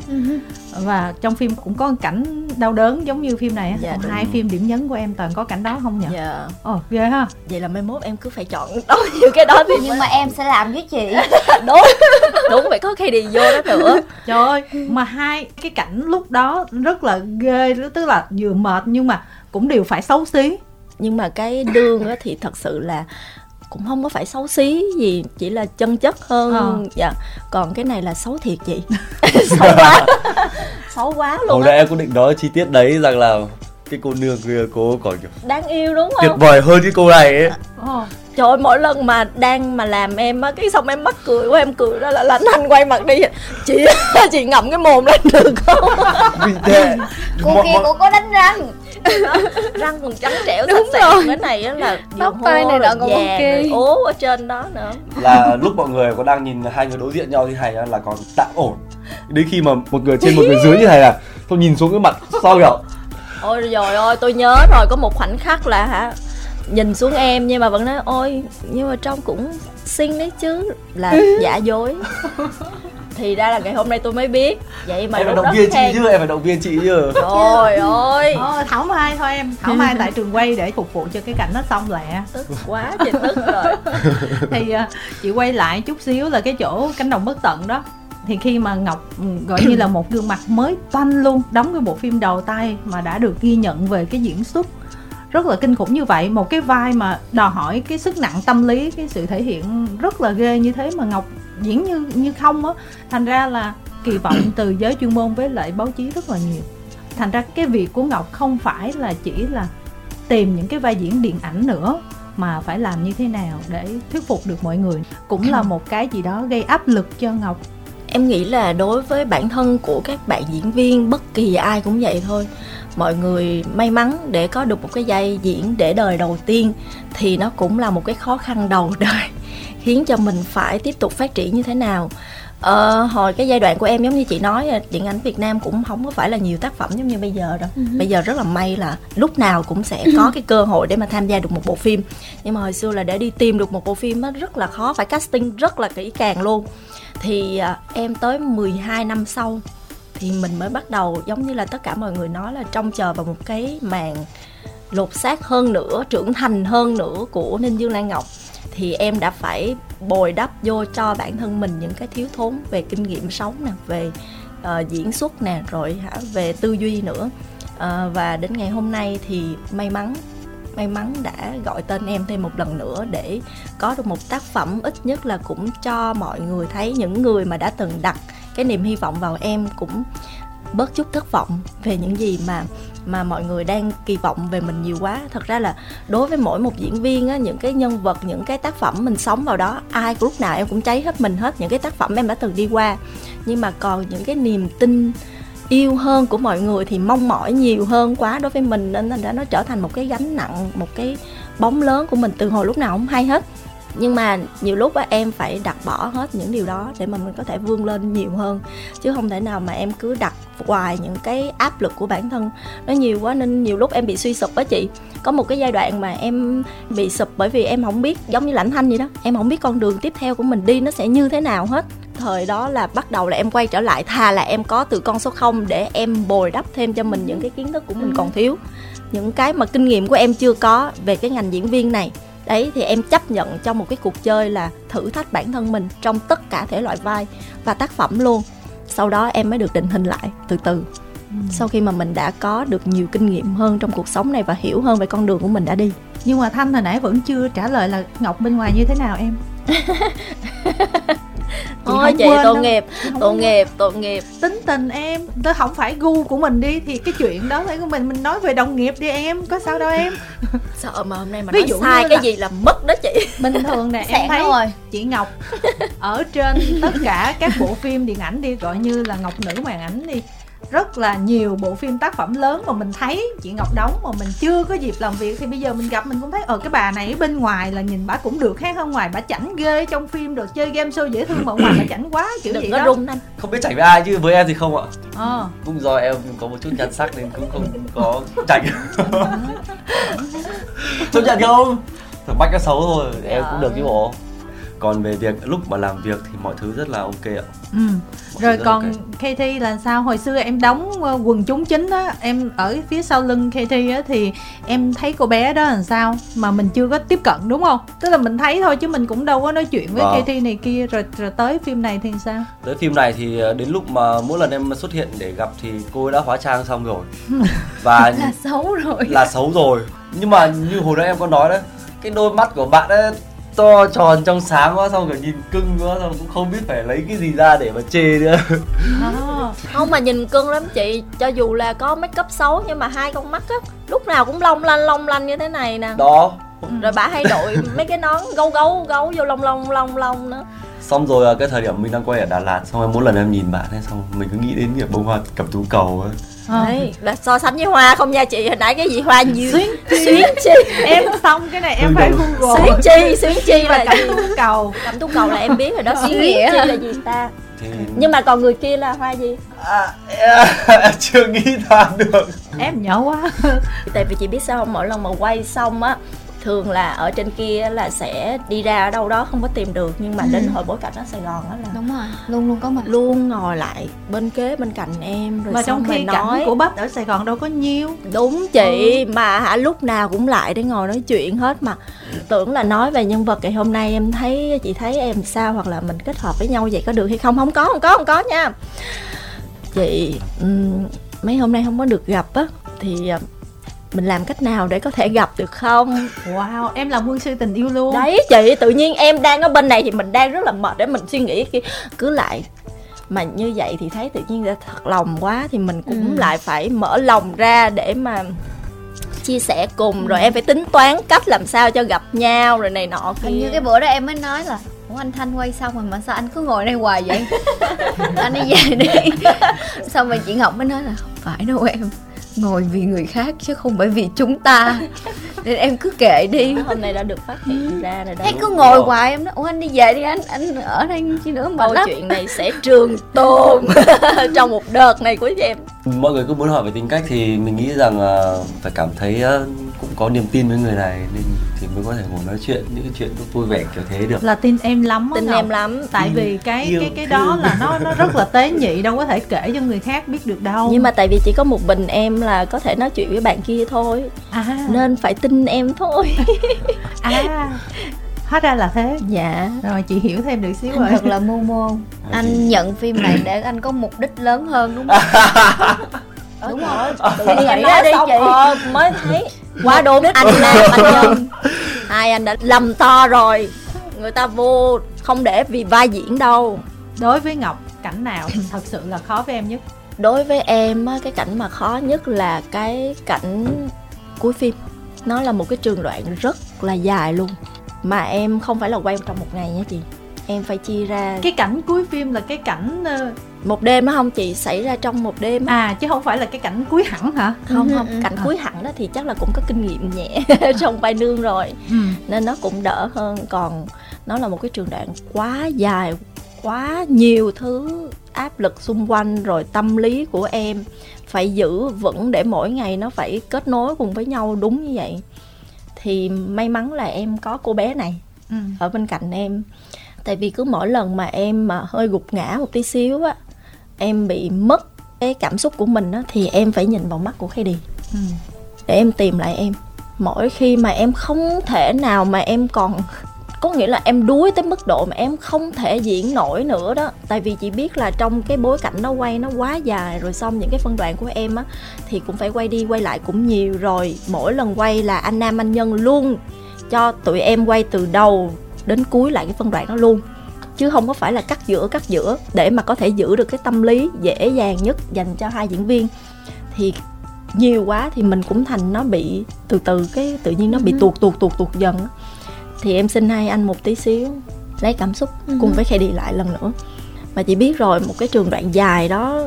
Và trong phim cũng có một cảnh đau đớn giống như phim này á. Dạ, hai phim điểm nhấn của em toàn có cảnh đó không nhỉ? Dạ. Ồ ghê ha. Vậy là mai mốt em cứ phải chọn đó nhiều cái đó thì nhưng mà em sẽ làm với chị. Đúng. Đúng phải có khi đi vô đó nữa. Trời ơi, mà hai cái cảnh lúc đó rất là ghê, tức là vừa mệt nhưng mà cũng đều phải xấu xí. Nhưng mà cái đương á thì thật sự là cũng không có phải xấu xí gì chỉ là chân chất hơn. Ờ. dạ. Còn cái này là xấu thiệt chị. Xấu quá. Xấu quá Hồi luôn nãy á em cũng định nói chi tiết đấy rằng là cái cô nương kia cô còn kiểu đáng yêu đúng tuyệt không vời hơn cái cô này ấy. Ồ, trời ơi mỗi lần mà đang mà làm em á cái xong em mắc cười quá em cười đó là lãnh anh quay mặt đi. Chị chị ngậm cái mồm lên được không? Vì thế cô kia cô có đánh răng. Răng còn trắng trẻo Đúng sạch rồi. cái này á là Tóc tai này nọ còn ok. ố ở trên đó nữa. Là lúc mọi người có đang nhìn hai người đối diện nhau như này là còn tạm ổn. Đến khi mà một người trên một người dưới như này là tôi nhìn xuống cái mặt sao kiểu ôi rồi ôi tôi nhớ rồi có một khoảnh khắc là hả nhìn xuống em nhưng mà vẫn nói ôi nhưng mà trông cũng xinh đấy chứ. Là giả dối. Thì ra là ngày hôm nay tôi mới biết. Vậy mà em phải động viên chị chứ em phải động viên chị chứ. Trời ơi. Ồ, thảo mai thôi em, thảo mai tại trường quay để phục vụ cho cái cảnh nó xong lẹ. tức quá chị tức rồi. Thì à, chị quay lại chút xíu là cái chỗ cánh đồng bất tận đó. Thì khi mà Ngọc ừ, gọi như là một gương mặt mới toanh luôn, đóng cái bộ phim đầu tay mà đã được ghi nhận về cái diễn xuất rất là kinh khủng như vậy. Một cái vai mà đòi hỏi cái sức nặng tâm lý cái sự thể hiện rất là ghê như thế mà ngọc diễn như như không á. Thành ra là kỳ vọng từ giới chuyên môn với lại báo chí rất là nhiều. Thành ra cái việc của ngọc không phải là chỉ là tìm những cái vai diễn điện ảnh nữa mà phải làm như thế nào để thuyết phục được mọi người. Cũng là một cái gì đó gây áp lực cho ngọc em nghĩ là đối với bản thân của các bạn diễn viên bất kỳ ai cũng vậy thôi. Mọi người may mắn để có được một cái vai diễn để đời đầu tiên thì nó cũng là một cái khó khăn đầu đời khiến cho mình phải tiếp tục phát triển như thế nào. Ờ, hồi cái giai đoạn của em giống như chị nói điện ảnh Việt Nam cũng không có phải là nhiều tác phẩm giống như bây giờ đâu. Bây giờ rất là may là lúc nào cũng sẽ có cái cơ hội để mà tham gia được một bộ phim. Nhưng mà hồi xưa là để đi tìm được một bộ phim nó rất là khó phải casting rất là kỹ càng luôn thì à, em tới 12 năm sau thì mình mới bắt đầu giống như là tất cả mọi người nói là trông chờ vào một cái màn lột xác hơn nữa trưởng thành hơn nữa của Ninh Dương Lan Ngọc. Thì em đã phải bồi đắp vô cho bản thân mình những cái thiếu thốn về kinh nghiệm sống nè về uh, diễn xuất nè rồi hả về tư duy nữa. Uh, và đến ngày hôm nay thì may mắn may mắn đã gọi tên em thêm một lần nữa để có được một tác phẩm ít nhất là cũng cho mọi người thấy, những người mà đã từng đặt cái niềm hy vọng vào em cũng bớt chút thất vọng về những gì mà mà mọi người đang kỳ vọng về mình nhiều quá. Thật ra là đối với mỗi một diễn viên á, những cái nhân vật, những cái tác phẩm mình sống vào đó, ai, lúc nào em cũng cháy hết mình hết những cái tác phẩm em đã từng đi qua. Nhưng mà còn những cái niềm tin yêu hơn của mọi người thì mong mỏi nhiều hơn quá đối với mình, nên thành ra nó trở thành một cái gánh nặng, một cái bóng lớn của mình từ hồi lúc nào cũng hay hết. Nhưng mà nhiều lúc á, em phải đặt bỏ hết những điều đó để mà mình có thể vươn lên nhiều hơn. Chứ không thể nào mà em cứ đặt hoài những cái áp lực của bản thân nó nhiều quá, nên nhiều lúc em bị suy sụp á chị. Có một cái giai đoạn mà em bị sụp bởi vì em không biết, giống như lãnh thanh vậy đó, em không biết con đường tiếp theo của mình đi nó sẽ như thế nào hết thời đó là bắt đầu là em quay trở lại thà là em có từ con số 0 để em bồi đắp thêm cho mình những cái kiến thức của mình còn thiếu. Những cái mà kinh nghiệm của em chưa có về cái ngành diễn viên này đấy thì em chấp nhận trong một cái cuộc chơi là thử thách bản thân mình trong tất cả thể loại vai và tác phẩm luôn. Sau đó em mới được định hình lại từ từ. Ừ. sau khi mà mình đã có được nhiều kinh nghiệm hơn trong cuộc sống này và hiểu hơn về con đường của mình đã đi. Nhưng mà thanh hồi nãy vẫn chưa trả lời là ngọc bên ngoài như thế nào em thôi chị tội nghiệp tội nghiệp tội nghiệp. Tính tình em tôi không phải gu của mình đi thì cái chuyện đó phải của mình. Mình nói về đồng nghiệp đi em có sao đâu em. Sợ mà hôm nay mà Ví nói dụ sai cái là... gì là mất đó chị. Bình thường nè em thấy rồi. chị ngọc ở trên tất cả các bộ phim điện ảnh đi gọi như là ngọc nữ màn ảnh đi rất là nhiều bộ phim tác phẩm lớn mà mình thấy chị Ngọc đóng mà mình chưa có dịp làm việc thì bây giờ mình gặp mình cũng thấy ở ờ, cái bà này bên ngoài là nhìn bà cũng được khác hơn ngoài bà chảnh ghê trong phim được chơi game show dễ thương mà ngoài bà chảnh quá kiểu Đừng gì đó. rung anh không biết chảnh với ai chứ với em thì không ạ. Ờ. cũng do em có một chút nhan sắc nên cũng không có chảnh. Chấp nhận không? Thằng bách nó xấu thôi em cũng được chứ bộ còn về việc lúc mà làm việc thì mọi thứ rất là ok ạ. Ừ. rồi còn okay. KT là sao? Hồi xưa em đóng ờ, quần chúng chính á em ở phía sau lưng KT á thì em thấy cô bé đó là sao? Mà mình chưa có tiếp cận đúng không? Tức là mình thấy thôi chứ mình cũng đâu có nói chuyện với vâng. KT này kia. Rồi rồi tới phim này thì sao? Tới phim này thì ờ, đến lúc mà mỗi lần em xuất hiện để gặp thì cô đã hóa trang xong rồi. Và là xấu rồi. là xấu rồi. Nhưng mà như hồi đó em có nói đấy cái đôi mắt của bạn ấy to tròn trong sáng quá xong rồi nhìn cưng quá xong cũng không biết phải lấy cái gì ra để mà chê nữa. À, không mà nhìn cưng lắm chị. Cho dù là có make up xấu nhưng mà hai con mắt á lúc nào cũng long lanh long lanh như thế này nè. Đó. Rồi bà hay đội mấy cái nón gấu gấu gấu vô lông lông lông lông nữa. Xong rồi à, cái thời điểm mình đang quay ở Đà Lạt xong rồi mỗi lần em nhìn bạn ấy xong mình cứ nghĩ đến việc bông hoa cầm tú cầu ấy à. đấy là so sánh với hoa không nha chị hồi nãy cái gì hoa nhiều xuyến xuyến chi. Em xong cái này em phải google. Xuyến chi xuyên chi là cầm tú cầu. Cầm tú cầu là em biết rồi đó xuyến nghĩa là gì ta? Thì... nhưng mà còn người kia là hoa gì? À, em chưa nghĩ ra được. Em nhỏ quá. Tại vì chị biết sao không? Mỗi lần mà quay xong á thường là ở trên kia là sẽ đi ra ở đâu đó không có tìm được nhưng mà ừ. đến hồi bối cảnh ở Sài Gòn đó là đúng rồi luôn luôn có mặt. luôn ngồi lại bên kế bên cạnh em rồi mà trong khi nói. của bách ở Sài Gòn đâu có nhiêu. Đúng chị ừ. mà hả lúc nào cũng lại để ngồi nói chuyện hết mà. Tưởng là nói về nhân vật ngày hôm nay em thấy chị thấy em sao hoặc là mình kết hợp với nhau vậy có được hay không? Không có không có không có nha. Chị um, mấy hôm nay không có được gặp á thì mình làm cách nào để có thể gặp được không? Wow em là quân sư tình yêu luôn. Đấy chị tự nhiên em đang ở bên này thì mình đang rất là mệt để mình suy nghĩ cứ lại mà như vậy thì thấy tự nhiên là thật lòng quá thì mình cũng ừ. lại phải mở lòng ra để mà chia sẻ cùng. Ừ. rồi em phải tính toán cách làm sao cho gặp nhau rồi này nọ kia như cái bữa đó em mới nói là Ủa anh Thanh quay xong rồi mà sao anh cứ ngồi đây hoài vậy? Anh đi về đi. Xong rồi chị Ngọc mới nói là Không phải đâu em ngồi vì người khác chứ không phải vì chúng ta. Nên em cứ kệ đi. Hôm nay đã được phát hiện ra rồi đó. Thấy cứ ngồi hoài em nói ủa anh đi về đi anh anh ở đây chi nữa mà câu lắm. chuyện này sẽ trường tồn trong một đợt này của em. Mọi người cứ muốn hỏi về tính cách thì mình nghĩ rằng uh, phải cảm thấy uh, cũng có niềm tin với người này nên thì mới có thể ngồi nói chuyện những cái chuyện vui vẻ kiểu thế được. Là tin em lắm tin em lắm. Tại vì cái Yêu cái cái đó là nó nó rất là tế nhị đâu có thể kể cho người khác biết được đâu. Nhưng mà tại vì chỉ có một mình em là có thể nói chuyện với bạn kia thôi. À. nên phải tin em thôi. À. Hóa ra là thế. Dạ. Rồi chị hiểu thêm được xíu anh rồi. thật là mô. Mô anh nhận phim này để anh có mục đích lớn hơn đúng không? Đúng rồi. Tự nhiên anh nói đi chị. ờ, mới thấy quá đúng anh nam anh nhân hai anh đã lầm to rồi. Người ta vô không để vì vai diễn đâu. Đối với ngọc cảnh nào thật sự là khó với em nhất? Đối với em cái cảnh mà khó nhất là cái cảnh cuối phim. Nó là một cái trường đoạn rất là dài luôn. Mà em không phải là quay trong một ngày nha chị. Em phải chia ra. Cái cảnh cuối phim là cái cảnh ờ, một đêm đó không chị xảy ra trong một đêm á. à chứ không phải là cái cảnh cuối hẳn hả không Ừ, không ừ. cảnh À. cuối hẳn đó thì chắc là cũng có kinh nghiệm nhẹ trong vai nương rồi ừ. nên nó cũng đỡ hơn còn nó là một cái trường đoạn quá dài quá nhiều thứ áp lực xung quanh rồi tâm lý của em phải giữ vững để mỗi ngày nó phải kết nối cùng với nhau đúng như vậy thì may mắn là em có cô bé này Ừ. ở bên cạnh em tại vì cứ mỗi lần mà em mà hơi gục ngã một tí xíu á em bị mất cái cảm xúc của mình á thì em phải nhìn vào mắt của Khady. Ừ. để em tìm lại em. Mỗi khi mà em không thể nào mà em còn có nghĩa là em đuối tới mức độ mà em không thể diễn nổi nữa đó. Tại vì chị biết là trong cái bối cảnh nó quay nó quá dài rồi xong những cái phân đoạn của em á thì cũng phải quay đi quay lại cũng nhiều rồi. Mỗi lần quay là anh nam anh nhân luôn cho tụi em quay từ đầu đến cuối lại cái phân đoạn đó luôn chứ không có phải là cắt giữa cắt giữa để mà có thể giữ được cái tâm lý dễ dàng nhất dành cho hai diễn viên. Thì nhiều quá thì mình cũng thành nó bị từ từ cái tự nhiên nó bị tuột tuột tuột tuột dần thì em xin hai anh một tí xíu lấy cảm xúc cùng với Khady lại lần nữa. Mà chị biết rồi một cái trường đoạn dài đó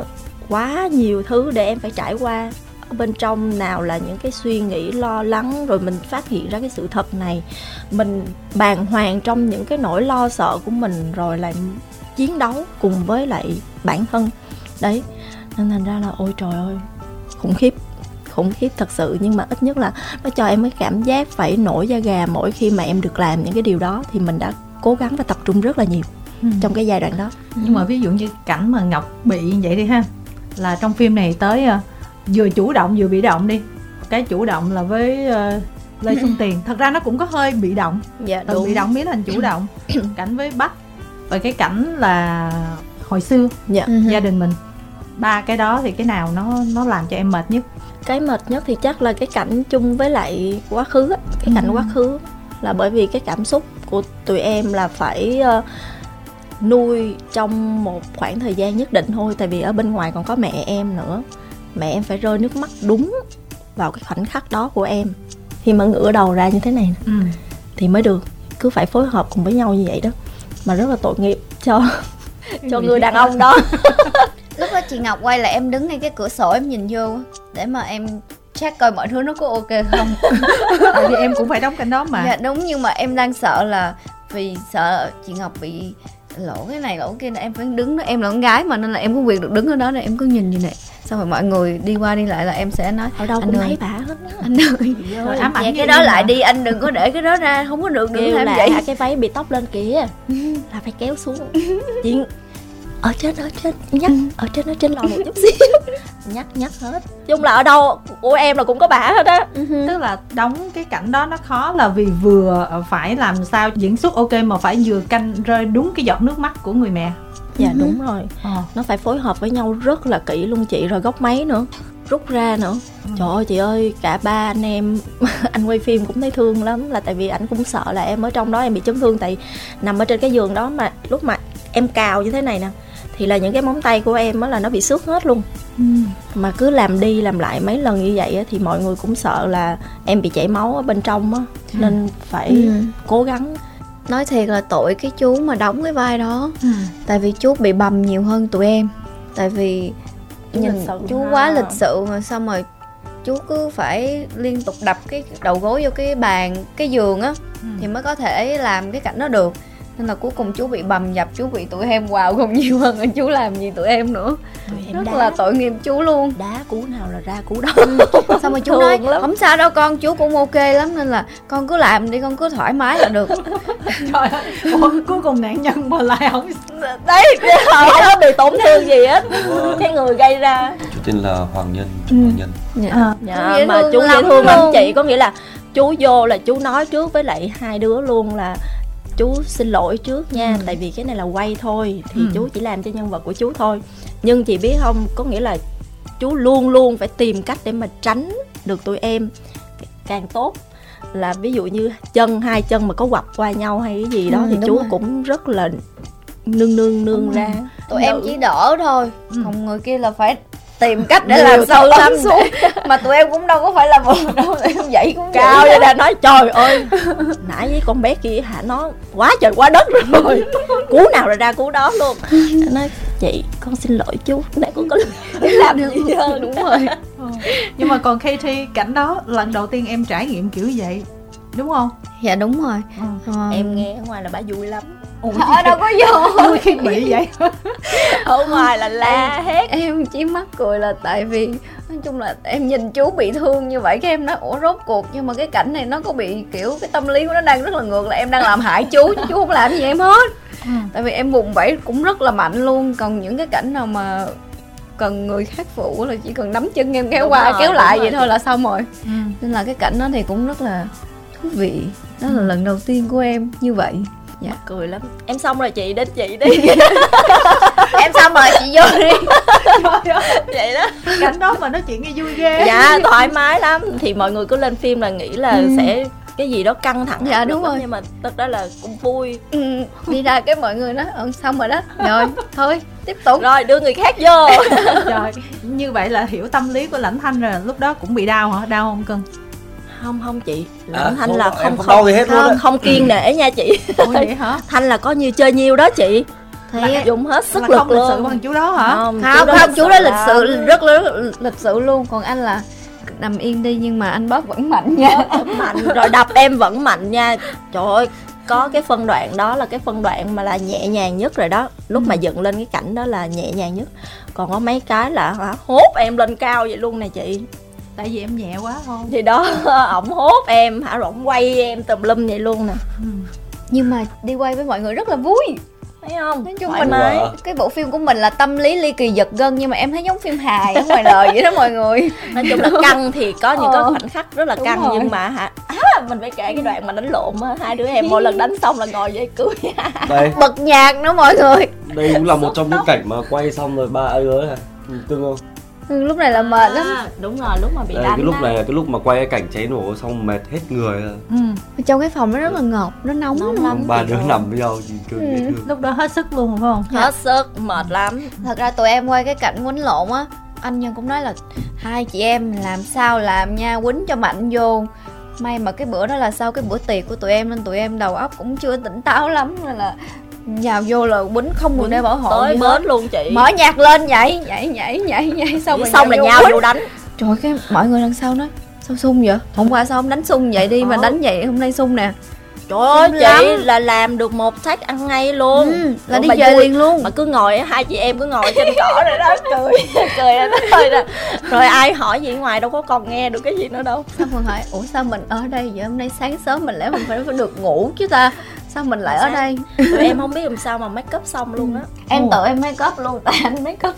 quá nhiều thứ để em phải trải qua ở bên trong nào là những cái suy nghĩ lo lắng rồi mình phát hiện ra cái sự thật này. Mình bàng hoàng trong những cái nỗi lo sợ của mình rồi lại chiến đấu cùng với lại bản thân. Đấy nên thành ra là ôi trời ơi khủng khiếp khủng khiếp thật sự. Nhưng mà ít nhất là nó cho em cái cảm giác phải nổi da gà mỗi khi mà em được làm những cái điều đó thì mình đã cố gắng và tập trung rất là nhiều Ừ. trong cái giai đoạn đó. Nhưng mà ví dụ như cảnh mà ngọc bị như vậy đi ha là trong phim này tới ờ, vừa chủ động vừa bị động đi. Cái chủ động là với ờ, lê xuân tiền. Thật ra nó cũng có hơi bị động. Dạ từ bị động biến thành chủ động. Cảnh với bách và cái cảnh là hồi xưa dạ. Ừ. gia đình mình. Ba cái đó thì cái nào nó nó làm cho em mệt nhất? Cái mệt nhất thì chắc là cái cảnh chung với lại quá khứ á, cái cảnh Ừ. quá khứ là bởi vì cái cảm xúc của tụi em là phải ờ, nuôi trong một khoảng thời gian nhất định thôi. Tại vì ở bên ngoài còn có mẹ em nữa mẹ em phải rơi nước mắt đúng vào cái khoảnh khắc đó của em. Khi mà ngửa đầu ra như thế này ừ. thì mới được. Cứ phải phối hợp cùng với nhau như vậy đó. Mà rất là tội nghiệp cho cho người đàn ông đó. Lúc đó chị ngọc quay là em đứng ngay cái cửa sổ em nhìn vô để mà em check coi mọi thứ nó có ok không. Tại vì em cũng phải đóng cảnh đó mà. Dạ đúng nhưng mà em đang sợ là vì sợ chị ngọc bị lỗ cái này lỗ kia này em phải đứng đó em là con gái mà nên là em có quyền được đứng ở đó nên em cứ nhìn như này xong rồi mọi người đi qua đi lại là em sẽ nói ở đâu Anh cũng ơi. thấy bà hết anh ơi Rồi ám ảnh cái đó lại mà. đi anh đừng có để cái đó ra không có được đừng làm là vậy cái váy bị tóc lên kìa là phải kéo xuống chị ở trên ở trên nhắc ở trên ở trên lò một chút xíu. Nhắc nhắc hết. Chung là ở đâu của em là cũng có bả hết á. Tức là đóng cái cảnh đó nó khó là vì vừa phải làm sao diễn xuất ok mà phải vừa canh rơi đúng cái giọt nước mắt của người mẹ. Dạ đúng rồi. Ờ. nó phải phối hợp với nhau rất là kỹ luôn chị rồi góc máy nữa rút ra nữa. Trời ơi chị ơi cả ba anh em anh quay phim cũng thấy thương lắm là tại vì anh cũng sợ là em ở trong đó em bị chấn thương tại nằm ở trên cái giường đó mà lúc mà em cào như thế này nè thì là những cái móng tay của em á là nó bị xước hết luôn Ừ. mà cứ làm đi làm lại mấy lần như vậy á, thì mọi người cũng sợ là em bị chảy máu ở bên trong á nên phải Ừ. cố gắng nói thiệt là tội cái chú mà đóng cái vai đó Ừ. tại vì chú bị bầm nhiều hơn tụi em tại vì Chú nhìn chú ha. quá lịch sự mà xong rồi chú cứ phải liên tục đập cái đầu gối vô cái bàn cái giường á Ừ. thì mới có thể làm cái cảnh đó được nên là cuối cùng chú bị bầm dập chú bị tụi em vào còn nhiều hơn là chú làm gì tụi em nữa. Tụi em rất đá, là tội nghiệp chú luôn. Đá cú nào là ra cú đó. Xong rồi chú Thường nói lắm. không sao đâu con chú cũng ok lắm nên là con cứ làm đi con cứ thoải mái là được. Trời ơi Ủa, cuối cùng nạn nhân mà lại không đấy không có bị tổn thương gì hết cái người gây ra. Chú tên là Hoàng Nhân chú Hoàng Nhân. À, dạ, dễ mà chú dễ thương lắm chị có nghĩa là chú vô là chú nói trước với lại hai đứa luôn là chú xin lỗi trước nha tại vì cái này là quay thôi thì Ừ. chú chỉ làm cho nhân vật của chú thôi nhưng chị biết không có nghĩa là chú luôn luôn phải tìm cách để mà tránh được tụi em càng tốt là ví dụ như chân hai chân mà có quặp qua nhau hay cái gì đó Ừ, thì chú rồi. cũng rất là nương nương nương ra tụi em Nữ. chỉ đỡ thôi Ừ. còn người kia là phải tìm cách để làm sao lắm xuống. Mà tụi em cũng đâu có phải là vừa đâu em vậy cũng cao cho nên nói trời ơi nãy với con bé kia hả nó quá trời quá đất rồi. Cú nào rồi ra cú đó luôn. Nói chị con xin lỗi chú nãy con có làm gì hơn đúng rồi. ừ. nhưng mà còn Katie cảnh đó lần đầu tiên em trải nghiệm kiểu vậy đúng không? Dạ đúng rồi. Ừ. À. em nghe ở ngoài là bà vui lắm Ủa, ở đâu có vô vui khi bị vậy ở ngoài là la hết em chỉ mắc cười là tại vì nói chung là em nhìn chú bị thương như vậy cái em nói ủa rốt cuộc nhưng mà cái cảnh này nó có bị kiểu cái tâm lý của nó đang rất là ngược là em đang làm hại chú chú không làm gì em hết ừ. tại vì em vùng vẫy cũng rất là mạnh luôn còn những cái cảnh nào mà cần người khác phụ là chỉ cần nắm chân em kéo đúng qua rồi, kéo lại vậy rồi. thôi là xong rồi ừ. nên là cái cảnh đó thì cũng rất là thú vị đó là ừ. lần đầu tiên của em như vậy dạ. Cười lắm. Em xong rồi chị đến chị đi. Em xong rồi chị vô đi. Vậy đó. Cảnh đó mà nói chuyện nghe vui ghê. Dạ thoải mái lắm. Thì mọi người cứ lên phim là nghĩ là ừ. sẽ cái gì đó căng thẳng dạ đúng rồi. nhưng mà tất đó là cũng vui. Ừ, đi ra cái mọi người nói ừ, xong rồi đó. Rồi thôi tiếp tục. Rồi đưa người khác vô. Rồi như vậy là hiểu tâm lý của lãnh thanh rồi lúc đó cũng bị đau hả? Đau không cưng không không chị. Lãnh à, thanh là không không, không, hết không, không kiên nể nha chị. Ủa vậy hả? Thanh là có như chơi nhiêu đó chị. Thì dùng hết sức lực không luôn. lịch sự bằng chú đó hả? Không không, chú, không, chú đó lịch sự rất lớn lịch sự luôn. Còn anh là nằm yên đi nhưng mà anh bóp vẫn mạnh nha. Mạnh rồi đập em vẫn mạnh nha. Trời ơi có cái phân đoạn đó là cái phân đoạn mà là nhẹ nhàng nhất rồi đó. Lúc ừ. mà dựng lên cái cảnh đó là nhẹ nhàng nhất. Còn có mấy cái là hả hốt em lên cao vậy luôn nè chị tại vì em nhẹ quá không? Thì đó ổng hốt em hả? Rồi ổng quay em tùm lum vậy luôn nè. Ừ. nhưng mà đi quay với mọi người rất là vui. Thấy không? Nói chung mình mới cái bộ phim của mình là tâm lý ly kỳ giật gân nhưng mà em thấy giống phim hài ở ngoài đời vậy đó mọi người. Nói chung là căng thì có những ờ. cái khoảnh khắc rất là Đúng căng rồi. nhưng mà hả à, mình phải kể cái đoạn mà đánh lộn á hai đứa em mỗi lần đánh xong là ngồi dậy cười. Đây. Bật nhạc nữa mọi người. Đây cũng là một trong những cảnh mà quay xong rồi ba đứa tương không lúc này là mệt lắm. À, đúng rồi lúc mà bị Đây, đánh cái lúc này là cái lúc mà quay cái cảnh cháy nổ xong mệt hết người ừ. trong cái phòng nó rất là ngọt nó nóng, nóng lắm. ba đứa nằm với nhau gì ừ. lúc đó hết sức luôn phải không? Hết sức mệt lắm. Thật ra tụi em quay cái cảnh quấn lộn á anh nhân cũng nói là hai chị em làm sao làm nha quýnh cho mạnh vô. May mà cái bữa đó là sau cái bữa tiệc của tụi em nên tụi em đầu óc cũng chưa tỉnh táo lắm nên là nhào vô là quýnh không được đeo bảo hộ tới bến luôn chị. Mở nhạc lên nhảy nhảy nhảy nhảy nhảy xong rồi xong là nhào vô đánh. Trời cái mọi người đằng sau nói sao sung vậy? Hôm qua sao không đánh sung vậy đi mà đánh vậy hôm nay sung nè. Trời ơi chị lắm. là làm được một sách ăn ngay luôn. Ừ, là đi về liền luôn. Mà cứ ngồi hai chị em cứ ngồi trên cỏ rồi đó cười cười ra thôi rồi rồi ai hỏi gì ngoài đâu có còn nghe được cái gì nữa đâu. Xong rồi hỏi ủa sao mình ở đây vậy? Hôm nay sáng sớm mình lẽ mình phải được ngủ chứ ta sao mình lại ở đây? Tụi em không biết làm sao mà make up xong luôn á. Em tự em make up luôn tại anh make up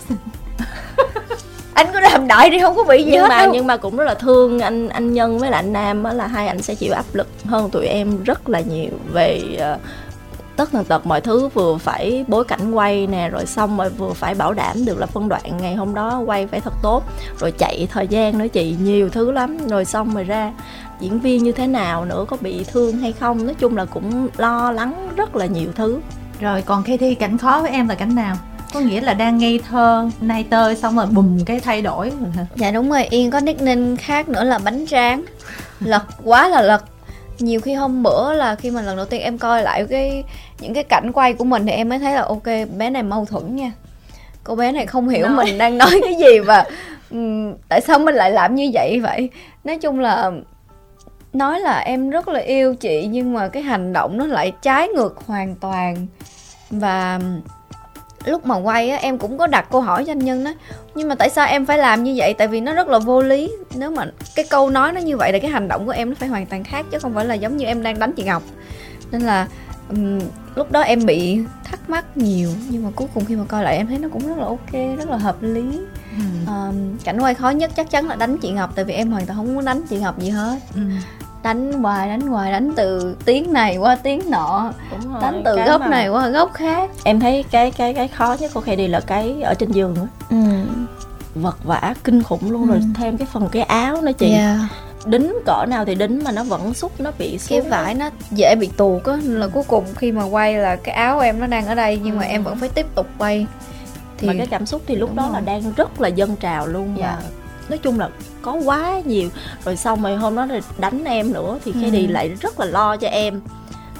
anh cứ làm đợi đi không có bị gì nhưng hết mà đâu. nhưng mà cũng rất là thương anh anh nhân với lại anh nam á là hai anh sẽ chịu áp lực hơn tụi em rất là nhiều về uh, tất tần tật mọi thứ. Vừa phải bối cảnh quay nè rồi xong rồi vừa phải bảo đảm được là phân đoạn ngày hôm đó quay phải thật tốt. Rồi chạy thời gian nữa chị nhiều thứ lắm. Rồi xong rồi ra diễn viên như thế nào nữa có bị thương hay không. Nói chung là cũng lo lắng rất là nhiều thứ. Rồi còn khi thi cảnh khó với em là cảnh nào? Có nghĩa là đang ngây thơ nay tơi xong rồi bùm cái thay đổi. Rồi hả dạ đúng rồi yên có nickname khác nữa là bánh tráng. Lật quá là lật. Nhiều khi hôm bữa là khi mà lần đầu tiên em coi lại cái những cái cảnh quay của mình thì em mới thấy là ok bé này mâu thuẫn nha. Cô bé này không hiểu nói. mình đang nói cái gì và um, tại sao mình lại làm như vậy vậy? Nói chung là nói là em rất là yêu chị nhưng mà cái hành động nó lại trái ngược hoàn toàn. Và lúc mà quay á em cũng có đặt câu hỏi cho anh nhân đó nhưng mà tại sao em phải làm như vậy? Tại vì nó rất là vô lý. Nếu mà cái câu nói nó như vậy là cái hành động của em nó phải hoàn toàn khác chứ không phải là giống như em đang đánh chị ngọc. Nên là um, lúc đó em bị thắc mắc nhiều nhưng mà cuối cùng khi mà coi lại em thấy nó cũng rất là ok rất là hợp lý. Ừ. um, cảnh quay khó nhất chắc chắn là đánh chị ngọc tại vì em hoàn toàn không muốn đánh chị ngọc gì hết. Ừ đánh hoài đánh hoài đánh từ tiếng này qua tiếng nọ Đúng rồi, đánh từ góc mà... này qua góc khác em thấy cái cái cái khó nhất của khi đi là cái ở trên giường á ừ. vật vả kinh khủng luôn ừ. rồi thêm cái phần cái áo nữa chị yeah đính cỡ nào thì đính mà nó vẫn xúc nó bị xuống cái vải nó dễ bị tuột á là cuối cùng khi mà quay là cái áo em nó đang ở đây nhưng ừ. mà em vẫn phải tiếp tục quay thì... mà cái cảm xúc thì lúc Đúng đó rồi. là đang rất là dâng trào luôn dạ. và nói chung là có quá nhiều. Rồi xong rồi hôm đó rồi đánh em nữa thì cái ừ. đi lại rất là lo cho em.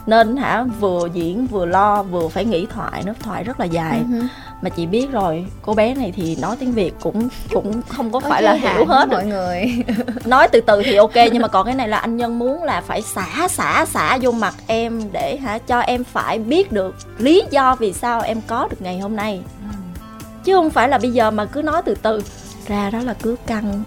Nên hả vừa diễn vừa lo vừa phải nghĩ thoại nó thoại rất là dài. Uh-huh. mà chị biết rồi cô bé này thì nói tiếng việt cũng cũng không có, có phải là hiểu hết mọi người. Nói từ từ thì ok nhưng mà còn cái này là anh nhân muốn là phải xả xả xả vô mặt em để hả cho em phải biết được lý do vì sao em có được ngày hôm nay. Ừ. chứ không phải là bây giờ mà cứ nói từ từ. Ra đó là cứ căng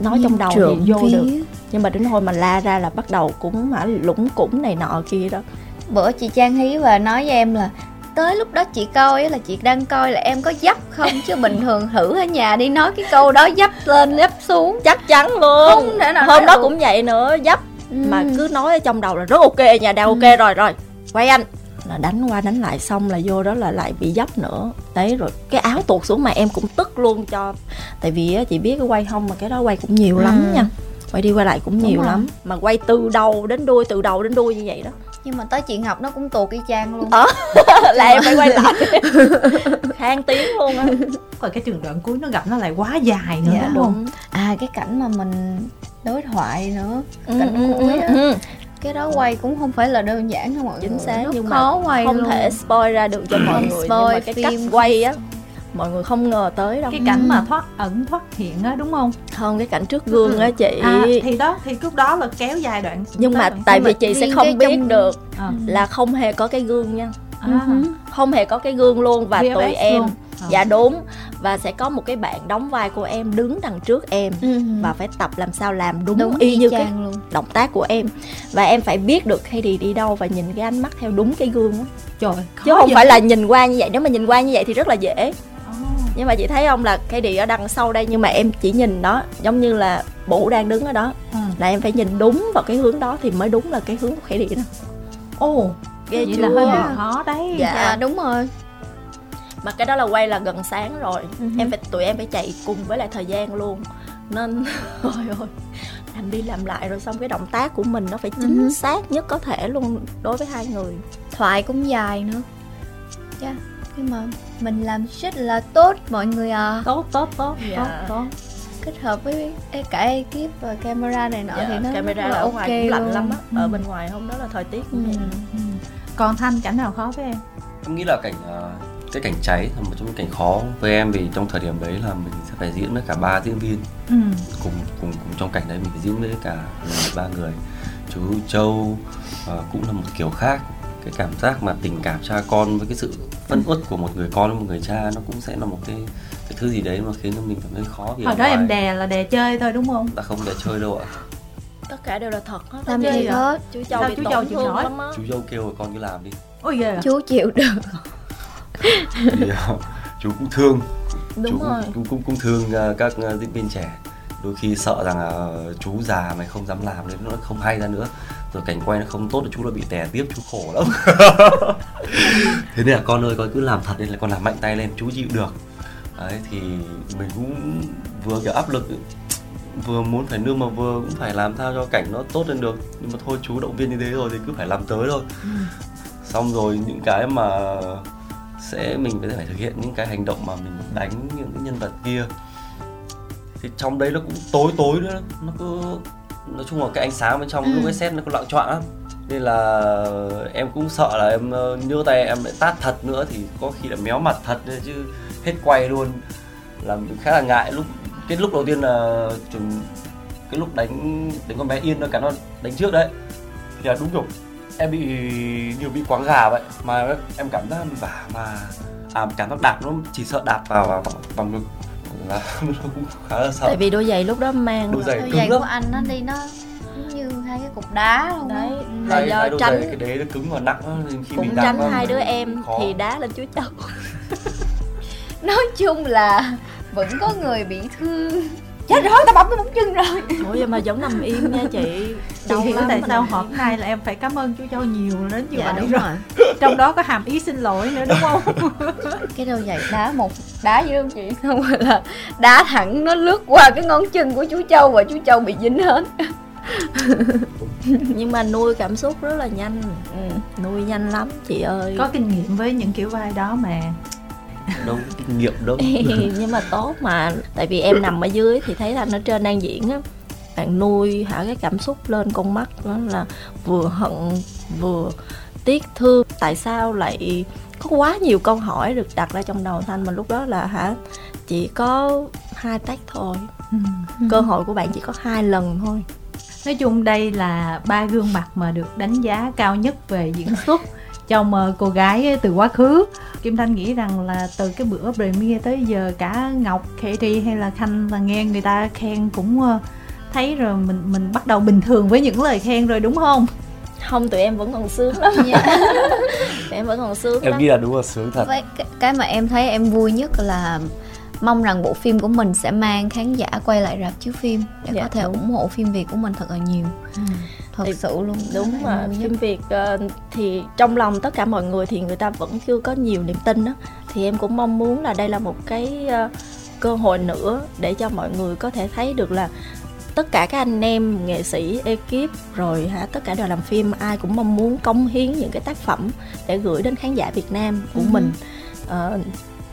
nói trong đầu thì vô phía. được. Nhưng mà đến hồi mà la ra là bắt đầu cũng hả lũng củng này nọ kia đó. Bữa chị trang hí và nói với em là tới lúc đó chị coi là chị đang coi là em có dấp không? Chứ bình thường thử ở nhà đi nói cái câu đó dấp lên dấp xuống. Chắc chắn luôn. Không thể nào hôm đó cũng vậy nữa dấp. Ừ. mà cứ nói ở trong đầu là rất ok nhà đang ok ừ. rồi rồi. Quay anh là đánh qua đánh lại xong là vô đó là lại bị dấp nữa. Đấy rồi cái áo tuột xuống mà em cũng tức luôn cho. Tại vì á chị biết cái quay không mà cái đó quay cũng nhiều ừ. lắm nha. Quay đi quay lại cũng nhiều lắm. Mà quay từ đầu đến đuôi từ đầu đến đuôi như vậy đó. Nhưng mà tới chị ngọc nó cũng tuột y chang luôn. Đó là em phải quay lại. Khang tiếng luôn á. Rồi cái trường đoạn cuối nó gặp nó lại quá dài nữa dạ, đúng không? à cái cảnh mà mình đối thoại nữa. Ừ, cảnh ừ, cuối á. ừ, cái đó quay cũng không phải là đơn giản đâu mọi chính xác nhưng khó mà quay không luôn. thể spoil ra được cho mọi người spoil nhưng mà cái phim. cách quay á mọi người không ngờ tới đâu cái cảnh mà thoát ẩn thoát hiện á đúng không không cái cảnh trước gương á chị à, thì đó thì lúc đó là kéo dài đoạn nhưng mà tại vì chị sẽ không biết trong... được à. là không hề có cái gương nha à. không hề có cái gương luôn và VFX tụi em luôn. À. dạ đúng và sẽ có một cái bạn đóng vai của em đứng đằng trước em. Ừ. và phải tập làm sao làm đúng, đúng y như cái luôn. động tác của em. Và em phải biết được khi đi đi đâu và nhìn cái ánh mắt theo đúng cái gương á. Trời chứ không vậy. phải là nhìn qua như vậy. Nếu mà nhìn qua như vậy thì rất là dễ. Nhưng mà chị thấy không là cái đi ở đằng sau đây nhưng mà em chỉ nhìn nó giống như là bụ đang đứng ở đó. Ừ. là em phải nhìn đúng vào cái hướng đó thì mới đúng là cái hướng của khải điện đó. Ồ vậy là hơi bị khó đấy. Dạ. dạ đúng rồi mà cái đó là quay là gần sáng rồi uh-huh. em phải tụi em phải chạy cùng với lại thời gian luôn nên ôi ôi làm đi làm lại rồi xong cái động tác của mình nó phải chính uh-huh. xác nhất có thể luôn đối với hai người thoại cũng dài nữa yeah. Dạ nhưng mà mình làm rất là tốt mọi người à tốt tốt tốt dạ. tốt tốt kết hợp với cả ekip và camera này nọ dạ, thì nó camera là ở okay ngoài cũng lạnh luôn. lắm á ừ. ở bên ngoài hôm đó là thời tiết ừ. Ừ. còn thanh cảnh nào khó với em em nghĩ là cảnh uh, cái cảnh cháy là một trong những cảnh khó với em vì trong thời điểm đấy là mình sẽ phải diễn với cả ba diễn viên. Ừ. cùng cùng cùng trong cảnh đấy mình phải diễn với cả ba người chú Châu uh, cũng là một kiểu khác. Cái cảm giác mà tình cảm cha con với cái sự phân uất của một người con với một người cha nó cũng sẽ là một cái cái thứ gì đấy mà khiến cho mình cảm thấy khó vì ở đó em đè là đè chơi thôi đúng không? Là không đè chơi đâu ạ. Tất cả đều là thật hết. Làm gì hết? Chú châu bị chú châu chịu nổi lắm chú dâu kêu rồi con cứ làm đi. Ôi ghê chú chịu được thì, uh, chú cũng thương. Đúng chú rồi. cũng, cũng cũng thương uh, các uh, diễn viên trẻ. Đôi khi sợ rằng là uh, chú già mày không dám làm nên nó không hay ra nữa. Rồi cảnh quay nó không tốt thì chú là bị tè tiếp chú khổ lắm. Thế nên là con ơi con cứ làm thật nên là con làm mạnh tay lên chú chịu được. Đấy thì mình cũng vừa kiểu áp lực vừa muốn phải nương mà vừa cũng phải làm sao cho cảnh nó tốt lên được. Nhưng mà thôi chú động viên như thế rồi thì cứ phải làm tới thôi. Ừ. xong rồi những cái mà sẽ mình phải thực hiện những cái hành động mà mình đánh những cái nhân vật kia. Thì trong đấy nó cũng tối tối nữa nó cứ nói chung là cái ánh sáng bên trong ừ. lúc cái set nó có loạn choạng lắm. Nên là em cũng sợ là em ờ, nhớ tay em lại tát thật nữa thì có khi là méo mặt thật chứ hết quay luôn. Làm khá là ngại. Lúc cái lúc đầu tiên là chuẩn cái lúc đánh đánh con bé yên nó cả nó đánh trước đấy. Thì là đúng kiểu em bị nhiều bị quáng gà vậy mà em cảm giác vả mà à cảm giác đạp nó chỉ sợ đạp vào vào, vào ngực. Là nó cũng khá là sợ. Tại vì đôi giày lúc đó mang đôi giày, đôi giày của anh nó đi nó như hai cái cục đá luôn đấy. Là hai, do hai tránh cái đế nó cứng và nặng khi cũng mình tránh hai đứa em khó. thì đá lên chuối châu nói chung là vẫn có người bị thương chết rồi tao bấm cái bóng chân rồi. Ủa vậy mà vẫn nằm im nha chị. Chị hiểu tại sao họp nay là em phải cảm ơn chú châu nhiều đến như dạ, vậy rồi. rồi. Trong đó có hàm ý xin lỗi nữa đúng không? Cái đôi giày đá một đá với không chị? Không phải là đá thẳng nó lướt qua cái ngón chân của chú châu và chú châu bị dính hết. Nhưng mà nuôi cảm xúc rất là nhanh. Ừ, nuôi nhanh lắm chị ơi. Có kinh nghiệm với những kiểu vai đó mà đâu kinh nghiệm đâu nhưng mà tốt mà. Tại vì em nằm ở dưới thì thấy anh ở trên đang diễn á. Bạn nuôi hả cái cảm xúc lên con mắt đó là vừa hận vừa tiếc thương. Tại sao lại có quá nhiều câu hỏi được đặt ra trong đầu thanh mà lúc đó là hả chỉ có hai tác thôi. Ừ. cơ hội của bạn chỉ có hai lần thôi. Nói chung đây là ba gương mặt mà được đánh giá cao nhất về diễn xuất trong uh, cô gái từ quá khứ kim thanh nghĩ rằng là từ cái bữa premiere tới giờ cả ngọc katie hay là khanh là nghe người ta khen cũng uh, thấy rồi mình mình bắt đầu bình thường với những lời khen rồi đúng không không tụi em vẫn còn sướng lắm nha tụi em vẫn còn sướng em lắm. nghĩ là đúng là sướng thật với cái, cái mà em thấy em vui nhất là mong rằng bộ phim của mình sẽ mang khán giả quay lại rạp chiếu phim để dạ, có thể đúng. ủng hộ phim việt của mình thật là nhiều ừ. Thật thì, sự luôn. đúng mà phim việt uh, thì trong lòng tất cả mọi người thì người ta vẫn chưa có nhiều niềm tin đó thì em cũng mong muốn là đây là một cái uh, cơ hội nữa để cho mọi người có thể thấy được là tất cả các anh em nghệ sĩ ekip rồi hả tất cả đoàn làm phim ai cũng mong muốn cống hiến những cái tác phẩm để gửi đến khán giả Việt Nam của uh-huh. mình. Uh,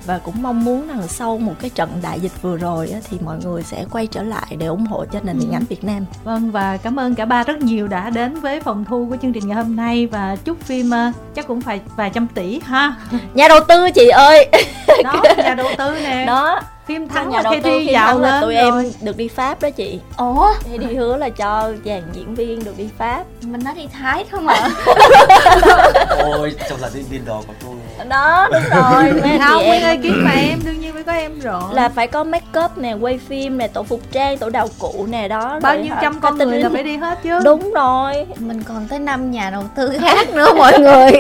và cũng mong muốn rằng sau một cái trận đại dịch vừa rồi á, thì mọi người sẽ quay trở lại để ủng hộ cho nền điện ảnh Việt Nam. Vâng và cảm ơn cả ba rất nhiều đã đến với phòng thu của chương trình ngày hôm nay và chúc phim uh, chắc cũng phải vài trăm tỷ ha. Nhà đầu tư chị ơi. Đó nhà đầu tư nè. Đó phim thắng nhà đầu tư phim thắng là tụi rồi. em được đi pháp đó chị. Ủa? Thì đi hứa là cho dàn diễn viên được đi pháp. Mình nói đi thái không ạ? Ôi trong là diễn viên đó có tôi. Đó đúng rồi mấy không nguyên ơi kiếm mà em đương nhiên phải có em rồi. Là phải có make up nè quay phim nè tổ phục trang tổ đạo cụ nè đó bao nhiêu trăm con người là phải đi hết chứ. Đúng rồi. Mình còn tới năm nhà đầu tư khác nữa mọi người.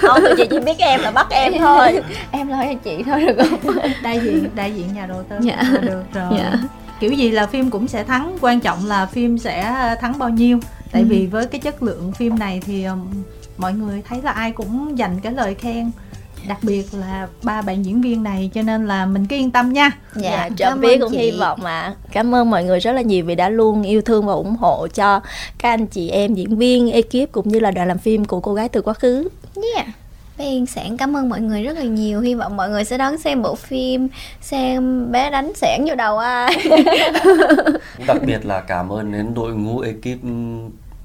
Không chị chỉ biết em là bắt em thôi. Em nói cho chị thôi được không? Đại diện đại diện nhà đầu tư dạ. được rồi dạ. kiểu gì là phim cũng sẽ thắng quan trọng là phim sẽ thắng bao nhiêu tại ừ. vì với cái chất lượng phim này thì um, mọi người thấy là ai cũng dành cái lời khen đặc biệt là ba bạn diễn viên này cho nên là mình cứ yên tâm nha dạ, dạ trộm vía cũng chị. hy vọng mà cảm ơn mọi người rất là nhiều vì đã luôn yêu thương và ủng hộ cho các anh chị em diễn viên ekip cũng như là đoàn làm phim của cô gái từ quá khứ yeah bé Yên Sản cảm ơn mọi người rất là nhiều. Hy vọng mọi người sẽ đón xem bộ phim Xem bé đánh sản vô đầu ai. Đặc biệt là cảm ơn đến đội ngũ ekip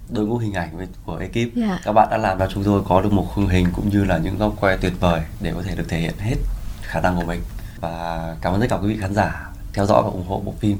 đội ngũ hình ảnh của ekip. Yeah. Dạ. các bạn đã làm cho chúng tôi có được một khung hình cũng như là những góc quay tuyệt vời để có thể được thể hiện hết khả năng của mình. Và cảm ơn tất cả quý vị khán giả theo dõi và ủng hộ bộ phim